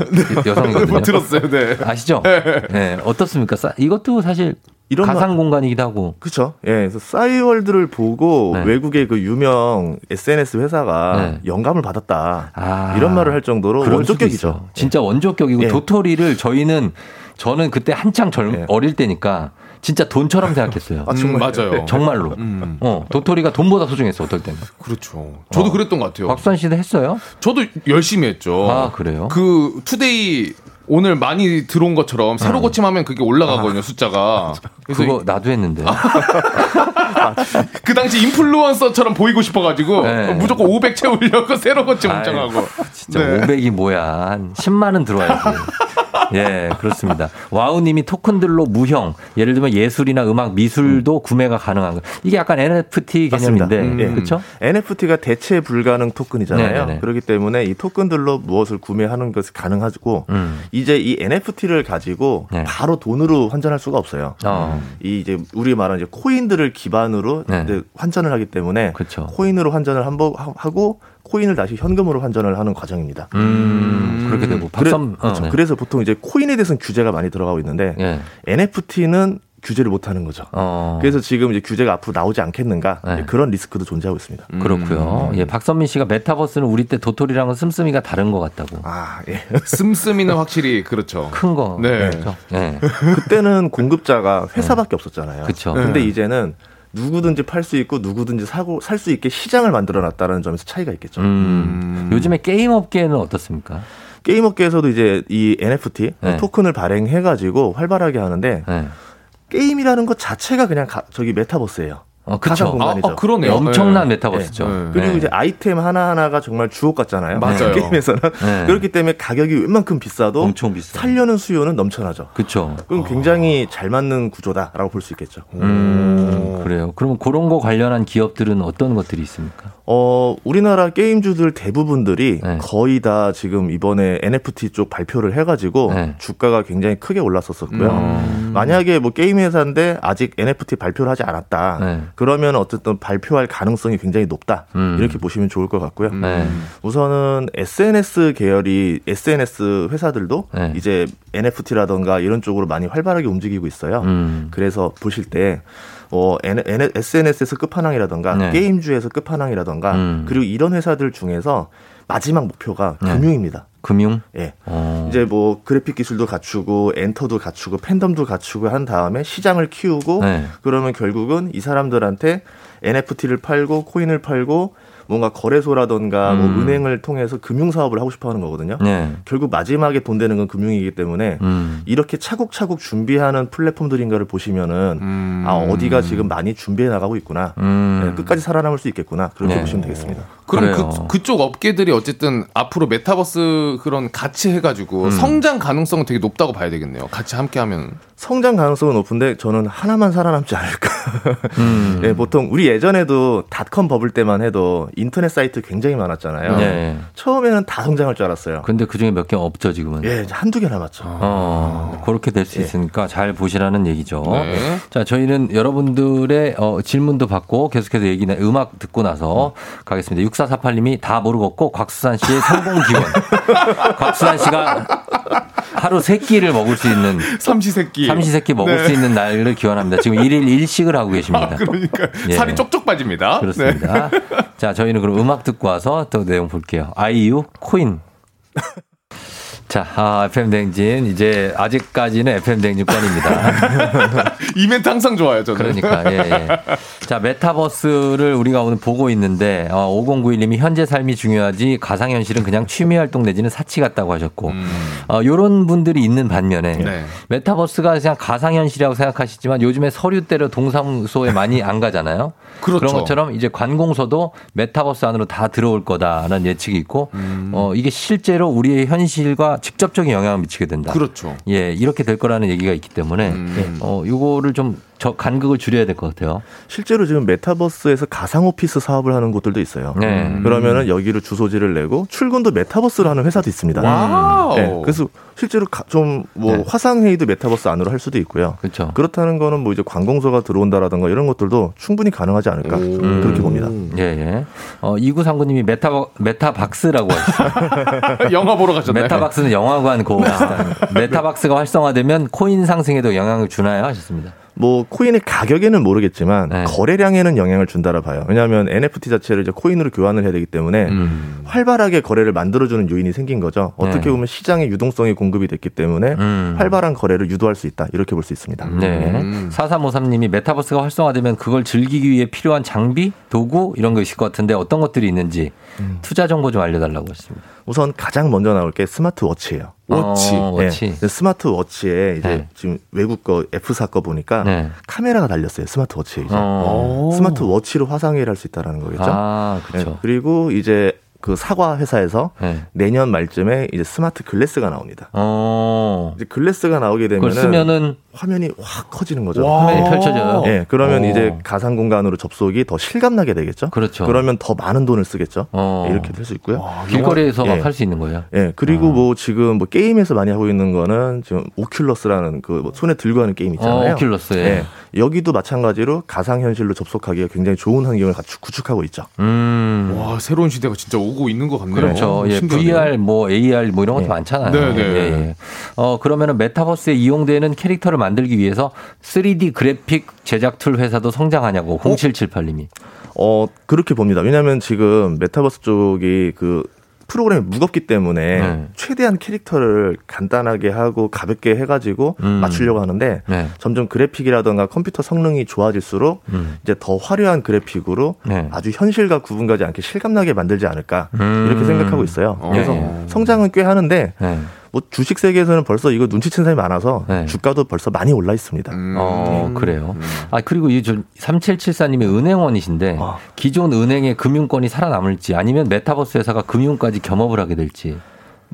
여성이거든요. 뭐 들었어요, 네. 아시죠? 네. 어떻습니까? 싸- 이것도 사실 이런 가상 말- 공간이기도 하고. 그렇죠. 예, 그래서 싸이월드를 보고 네. 외국의 그 유명 SNS 회사가 네. 영감을 받았다. 아. 이런 말을 할 정도로 원조격이죠. 진짜 원조격이고 예. 도토리를 저희는 저는 그때 한창 젊 어릴 때니까 진짜 돈처럼 생각했어요. 아, 정말. 음, 맞아요. 정말로. 어, 도토리가 돈보다 소중했어, 어떨 때는. 그렇죠. 저도 어. 그랬던 것 같아요. 곽수환 씨도 했어요? 저도 열심히 했죠. 아, 그래요? 그 today 오늘 많이 들어온 것처럼 새로 고침하면 그게 올라가거든요, 숫자가. 그래서 그거 나도 했는데. <laughs> 그 당시 인플루언서처럼 보이고 싶어가지고 네. 무조건 500 채우려고 <laughs> 새로 고침 엄청하고. 진짜 네. 500이 뭐야. 한 10만은 들어와야지. <laughs> 예, 그렇습니다. 와우님이 토큰들로 무형, 예를 들면 예술이나 음악, 미술도 구매가 가능한 거. 이게 약간 NFT 개념인데, 음. 예. 그렇죠? NFT가 대체 불가능 토큰이잖아요. 네네네. 그렇기 때문에 이 토큰들로 무엇을 구매하는 것이 가능하고 음. 이제 이 NFT를 가지고 네. 바로 돈으로 환전할 수가 없어요. 어. 이 이제 우리 말하는 이제 코인들을 기반으로 네. 환전을 하기 때문에 그렇죠. 코인으로 환전을 한번 하고 코인을 다시 현금으로 환전을 하는 과정입니다. 음, 그렇게 되고. 그래, 박선, 어, 그렇죠. 네. 그래서 보통 이제 코인에 대해서는 규제가 많이 들어가고 있는데 예. NFT는 규제를 못 하는 거죠. 어. 그래서 지금 이제 규제가 앞으로 나오지 않겠는가 네. 그런 리스크도 존재하고 있습니다. 그렇고요. 예, 박선민 씨가 메타버스는 우리 때 도토리랑은 씀씀이가 다른 것 같다고. 아, 예. <laughs> 씀씀이는 확실히 그렇죠. 큰 거. 네. 그렇죠. 예. 그때는 공급자가 회사밖에 없었잖아요. 그쵸. 근데 네. 이제는 누구든지 팔 수 있고 누구든지 사고 살 수 있게 시장을 만들어 놨다는 점에서 차이가 있겠죠. 음, 요즘에 게임 업계는 어떻습니까? 게임 업계에서도 이제 이 NFT 네. 토큰을 발행해 가지고 활발하게 하는데 네. 게임이라는 것 자체가 그냥 가- 저기 메타버스예요. 어, 그쵸. 가상 공간이죠. 아, 아, 그러네요. 엄청난 네. 메타버스죠. 네. 그리고 네. 이제 아이템 하나하나가 정말 주옥 같잖아요. 맞아요. <laughs> 게임에서는. 네. 그렇기 때문에 가격이 웬만큼 비싸도 엄청 비싸. 살려는 수요는 넘쳐나죠. 그쵸. 그럼 굉장히 잘 맞는 구조다라고 볼 수 있겠죠. 음, 그래요. 그럼 그런 거 관련한 기업들은 어떤 것들이 있습니까? 어, 우리나라 게임주들 대부분들이 네. 거의 다 지금 이번에 NFT 쪽 발표를 해가지고 네. 주가가 굉장히 크게 올랐었었고요. 음. 만약에 뭐 게임 회사인데 아직 NFT 발표를 하지 않았다. 네. 그러면 어쨌든 발표할 가능성이 굉장히 높다. 음. 이렇게 보시면 좋을 것 같고요. 네. 우선은 SNS 계열이 SNS 회사들도 네. 이제 NFT라던가 이런 쪽으로 많이 활발하게 움직이고 있어요. 음. 그래서 보실 때 어, SNS에서 끝판왕이라던가 네. 게임주에서 끝판왕이라던가 음. 그리고 이런 회사들 중에서 마지막 목표가 네. 금융입니다. 금융? 예. 어. 이제 뭐 그래픽 기술도 갖추고 엔터도 갖추고 팬덤도 갖추고 한 다음에 시장을 키우고 네. 그러면 결국은 이 사람들한테 NFT를 팔고 코인을 팔고 뭔가 거래소라던가 뭐 음. 은행을 통해서 금융 사업을 하고 싶어 하는 거거든요. 네. 결국 마지막에 돈 되는 건 금융이기 때문에 음. 이렇게 차곡차곡 준비하는 플랫폼들인가를 보시면은 음. 아 어디가 지금 많이 준비해 나가고 있구나. 음. 네, 끝까지 살아남을 수 있겠구나. 그렇게 네. 보시면 되겠습니다. 그럼 그래요. 그, 그쪽 업계들이 어쨌든 앞으로 메타버스 그런 같이 해가지고 음. 성장 가능성은 되게 높다고 봐야 되겠네요. 같이 함께 하면. 성장 가능성은 높은데 저는 하나만 살아남지 않을까. <laughs> 음. 네, 보통 우리 예전에도 닷컴 버블 때만 해도 인터넷 사이트 굉장히 많았잖아요. 네. 처음에는 다 성장할 줄 알았어요. 근데 그 중에 몇 개 없죠, 지금은. 예, 이제 한두 개 남았죠. 어, 그렇게 될수 예. 있으니까 잘 보시라는 얘기죠. 네. 자, 저희는 여러분들의 어, 질문도 받고 계속해서 얘기나 음악 듣고 나서 가겠습니다. 6448님이 다 모르겠고 곽수산 씨의 성공 기원. <laughs> 곽수산 씨가 하루 세 끼를 먹을 수 있는 삼시세끼. 삼시세끼 먹을 네. 수 있는 날을 기원합니다. 지금 일일 일식을 하고 계십니다. 아, 그러니까 예. 살이 쪽쪽 빠집니다. 그렇습니다. 네. 자, 저희는 그럼 음악 듣고 와서 또 내용 볼게요. 아이유 코인. <laughs> 자, 아, FM 댕진 이제 아직까지는 FM 댕진권입니다. <laughs> 이 멘트 항상 좋아요, 저는. 그러니까 예, 예. 자, 메타버스를 우리가 오늘 보고 있는데 어, 5091님이 현재 삶이 중요하지 가상현실은 그냥 취미 활동 내지는 사치 같다고 하셨고 음. 어, 요런 분들이 있는 반면에 네. 메타버스가 그냥 가상현실이라고 생각하시지만 요즘에 서류 떼러 동사무소에 많이 안 가잖아요. 그렇죠. 그런 것처럼 이제 관공서도 메타버스 안으로 다 들어올 거다라는 예측이 있고 음. 어, 이게 실제로 우리의 현실과 직접적인 영향을 미치게 된다. 그렇죠. 예, 이렇게 될 거라는 얘기가 있기 때문에 음. 어, 요거를 좀 저 간극을 줄여야 될 것 같아요. 실제로 지금 메타버스에서 가상 오피스 사업을 하는 곳들도 있어요. 네. 그러면은 여기를 주소지를 내고 출근도 메타버스로 하는 회사도 있습니다. wow. 네, 그래서 실제로 좀뭐 네. 화상 회의도 메타버스 안으로 할 수도 있고요. 그렇죠. 그렇다는 거는 뭐 이제 관공서가 들어온다라든가 이런 것들도 충분히 가능하지 않을까 그렇게 봅니다. 예, 예. 어, 2939님이 메타, 메타박스라고 하셨어요. <laughs> 영화 보러 가셨나요? 메타박스는 영화관 고 메타버스가 활성화되면 코인 상승에도 영향을 주나요? 하셨습니다. 뭐 코인의 가격에는 모르겠지만 네. 거래량에는 영향을 준다라 봐요. 왜냐하면 NFT 자체를 이제 코인으로 교환을 해야 되기 때문에 음. 활발하게 거래를 만들어주는 요인이 생긴 거죠. 어떻게 네. 보면 시장의 유동성이 공급이 됐기 때문에 음. 활발한 거래를 유도할 수 있다 이렇게 볼 수 있습니다. 네. 음. 4353님이 메타버스가 활성화되면 그걸 즐기기 위해 필요한 장비, 도구 이런 거 있을 것 같은데 어떤 것들이 있는지 음. 투자 정보 좀 알려달라고 했습니다. 우선 가장 먼저 나올 게 스마트워치예요. 워치. 어, 워치. 네, 스마트워치에 이제 네. 지금 외국 거 F사 거 보니까 네. 카메라가 달렸어요. 스마트워치에 이제 어. 스마트워치로 화상회의를 할 수 있다라는 거겠죠. 아, 그렇죠. 네, 그리고 이제 그 사과 회사에서 네. 내년 말쯤에 이제 smart glass가 나옵니다. 어. 이제 glass가 나오게 그걸 되면 쓰면은 화면이 확 커지는 거죠. 화면이 펼쳐져요. 예, 그러면 어. 이제 가상 공간으로 접속이 더 실감나게 되겠죠. 그렇죠. 그러면 더 많은 돈을 쓰겠죠. 어. 예, 이렇게 될 수 있고요. 길거리에서 예. 막할 수 있는 거예요. 예, 그리고 뭐 지금 뭐 게임에서 많이 하고 있는 거는 지금 오큘러스라는 그 뭐 손에 들고 하는 게임 있잖아요. 어, 오큘러스, 예. 예. 여기도 마찬가지로 가상 현실로 접속하기가 굉장히 좋은 환경을 갖추, 구축하고 있죠. 음. 와, 새로운 시대가 진짜 오고 있는 것 같네요. 그렇죠. 예. VR, 뭐 AR 뭐 이런 것도 많잖아요. 네, 네. 예, 예. 어, 그러면은 메타버스에 이용되는 캐릭터를 만들기 위해서 3D 그래픽 제작 tool 회사도 성장하냐고 0778님이. 어, 그렇게 봅니다. 왜냐하면 지금 메타버스 쪽이 그 프로그램이 무겁기 때문에 네. 최대한 캐릭터를 간단하게 하고 가볍게 해가지고 음. 맞추려고 하는데 네. 점점 그래픽이라던가 컴퓨터 성능이 좋아질수록 음. 이제 더 화려한 그래픽으로 네. 아주 현실과 구분가지 않게 실감나게 만들지 않을까 음. 이렇게 생각하고 있어요. 어. 그래서 네. 성장은 꽤 하는데 네. 뭐 주식 세계에서는 벌써 이거 눈치챈 사람이 많아서 네. 주가도 벌써 많이 올라 있습니다. 음. 어, 그래요. 아, 그리고 이 3774님이 은행원이신데 아. 기존 은행의 금융권이 살아남을지 아니면 메타버스 회사가 금융까지 겸업을 하게 될지.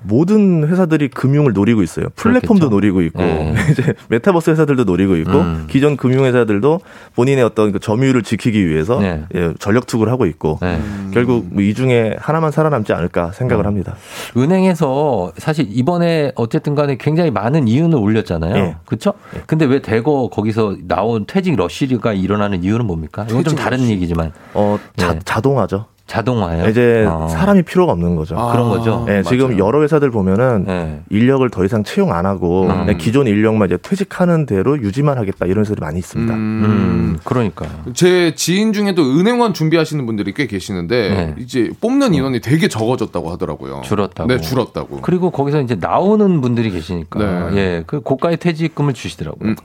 모든 회사들이 금융을 노리고 있어요. 플랫폼도 그렇겠죠. 노리고 있고 네. <laughs> 이제 메타버스 회사들도 노리고 있고 음. 기존 금융 회사들도 본인의 어떤 그 점유율을 지키기 위해서 네. 예, 전력 투구를 하고 있고 네. 결국 뭐 이 중에 하나만 살아남지 않을까 생각을 음. 합니다. 은행에서 사실 이번에 어쨌든 간에 굉장히 많은 이윤을 올렸잖아요. 예. 그렇죠? 근데 왜 대거 거기서 나온 퇴직 러쉬가 일어나는 이유는 뭡니까? 이건 좀 다른 러쉬. 얘기지만 어 자, 네. 자동화죠. 자동화예요. 이제 어. 사람이 필요가 없는 거죠. 아, 그런 거죠. 예, 지금 맞아요. 여러 회사들 보면은 네. 인력을 더 이상 채용 안 하고 음. 기존 인력만 이제 퇴직하는 대로 유지만 하겠다 이런 회사들이 많이 있습니다. 음, 그러니까요. 제 지인 중에도 은행원 준비하시는 분들이 꽤 계시는데 네. 이제 뽑는 인원이 되게 적어졌다고 하더라고요. 줄었다고. 네, 줄었다고. 그리고 거기서 이제 나오는 분들이 계시니까 네. 예, 그 고가의 퇴직금을 주시더라고요. 음.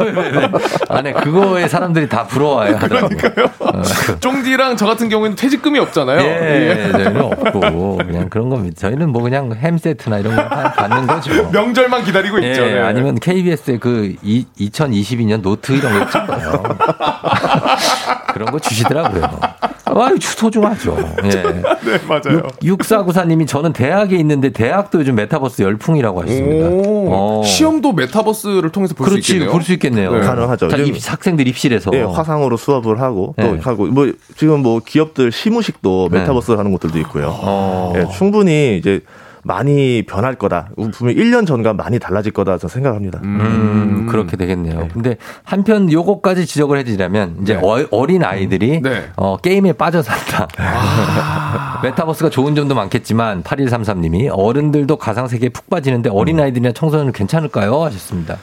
왜, 왜, 왜. 아, 네, 그거에 사람들이 다 부러워요. 하더라고요. <laughs> 쫑디랑 저 같은 경우에는 퇴직금이 없잖아요. 예, 저희는 없고 그냥 그런 겁니다. 저희는 뭐 그냥 햄 세트나 이런 거 받는 거죠. 명절만 기다리고 예, 있죠. 네. 아니면 KBS의 그 이, 2022년 노트 이런 거 있잖아요. <laughs> 그런 거 주시더라고요. 아, 소중하죠. 예. 네, 맞아요. 6494님이 저는 대학에 있는데 대학도 요즘 메타버스 열풍이라고 하셨습니다. 오, 어. 시험도 메타버스를 통해서 볼수 그렇지, 있겠네요. 볼수 있겠네요. 네. 가능하죠. 자, 입, 학생들 입실에서. 예, 화상으로 수업을 하고 또 네. 하고 뭐 지금 뭐 기업 들 시무식도 네. 메타버스를 하는 곳들도 있고요. 어. 예, 충분히 이제 많이 변할 거다. 분명히 1년 전과 많이 달라질 거다 저는 생각합니다. 음, 그렇게 되겠네요. 근데 한편 요거까지 지적을 해드리자면 이제 어린 아이들이 네. 어, 게임에 빠져 산다. <laughs> 메타버스가 좋은 점도 많겠지만 8133님이 어른들도 가상 세계에 푹 빠지는데 어린 아이들이나 청소년은 괜찮을까요? 하셨습니다.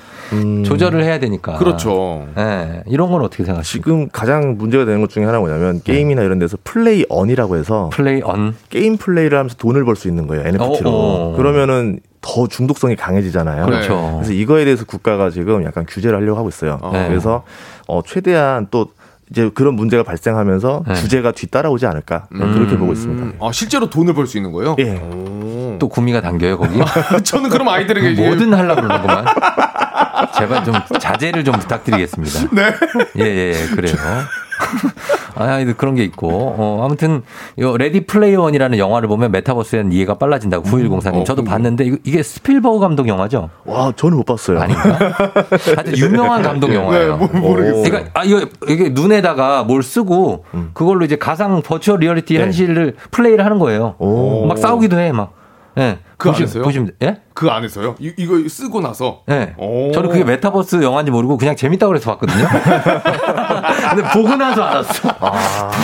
조절을 해야 되니까. 그렇죠. 예. 이런 건 어떻게 생각하세요? 지금 가장 문제가 되는 것 중에 하나가 뭐냐면 게임이나 이런 데서 play earn이라고 해서 play earn 게임 플레이를 하면서 돈을 벌 수 있는 거예요 NFT로. 어, 어. 그러면은 더 중독성이 강해지잖아요. 그렇죠. 그래서 이거에 대해서 국가가 지금 약간 규제를 하려고 하고 있어요. 네. 그래서 어 최대한 또 이제 그런 문제가 발생하면서 네. 규제가 뒤따라오지 않을까 음. 그렇게 보고 있습니다. 아, 실제로 돈을 벌 수 있는 거예요? 예. 또 구미가 당겨요 거기? <laughs> 저는 그럼 아이들에게 뭐든 하려고 그러는구만. 제발 좀 자제를 좀 부탁드리겠습니다. <laughs> 네. 예, 예, 예, 그래요. <laughs> 아, 그런 게 있고. 어, 아무튼, 요, 레디 플레이어 원이라는 영화를 보면 메타버스에 대한 이해가 빨라진다고, 9104님. 어, 저도 궁금해. 봤는데, 이거- 이게 스필버그 감독 영화죠? 와, 저는 못 봤어요. 아닌가? 하여튼 유명한 감독 영화예요. 네, 모- 모르겠어요. 그러니까, 아, 이거, 이게 눈에다가 뭘 쓰고, 음. 그걸로 이제 가상 virtual reality 네. 현실을 플레이를 하는 거예요. 막 싸우기도 해, 막. 예. 그 보시- 안에서요? 보시면, 예? 그 안에서요? 이, 이거 쓰고 나서 네. 오. 저는 그게 메타버스 영화인지 모르고 그냥 재밌다고 그래서 봤거든요. <laughs> 근데 보고 나서 알았어.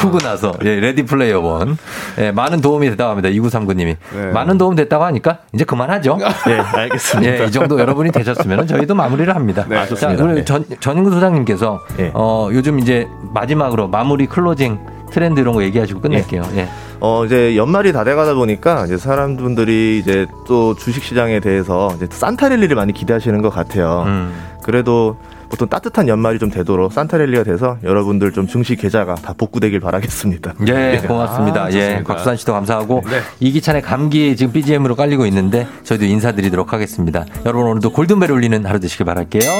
보고 나서. 예, 레디 플레이어 원. 예, 많은 도움이 됐다고 합니다. 2939님이. 네. 많은 도움 됐다고 하니까 이제 그만하죠. <laughs> 예, 알겠습니다. 예, 이 정도 여러분이 되셨으면 저희도 마무리를 합니다. 네, 자, 좋습니다. 우리 네. 전, 전인구 소장님께서 예. 어, 요즘 이제 마지막으로 마무리 closing 트렌드 이런 거 얘기하시고 끝낼게요. 예. 어, 이제 연말이 다 돼가다 보니까 이제 사람분들이 이제 또 주식 시장에 대해서 이제 산타랠리를 많이 기대하시는 것 같아요. 음. 그래도 보통 따뜻한 연말이 좀 되도록 산타랠리가 돼서 여러분들 좀 증시 계좌가 다 복구되길 바라겠습니다. 예, <laughs> 고맙습니다. 아, 예. 곽수산 씨도 감사하고 네. 이기찬의 감기 지금 BGM으로 깔리고 있는데 저희도 인사드리도록 하겠습니다. 여러분 오늘도 골든벨 울리는 하루 되시길 바랄게요.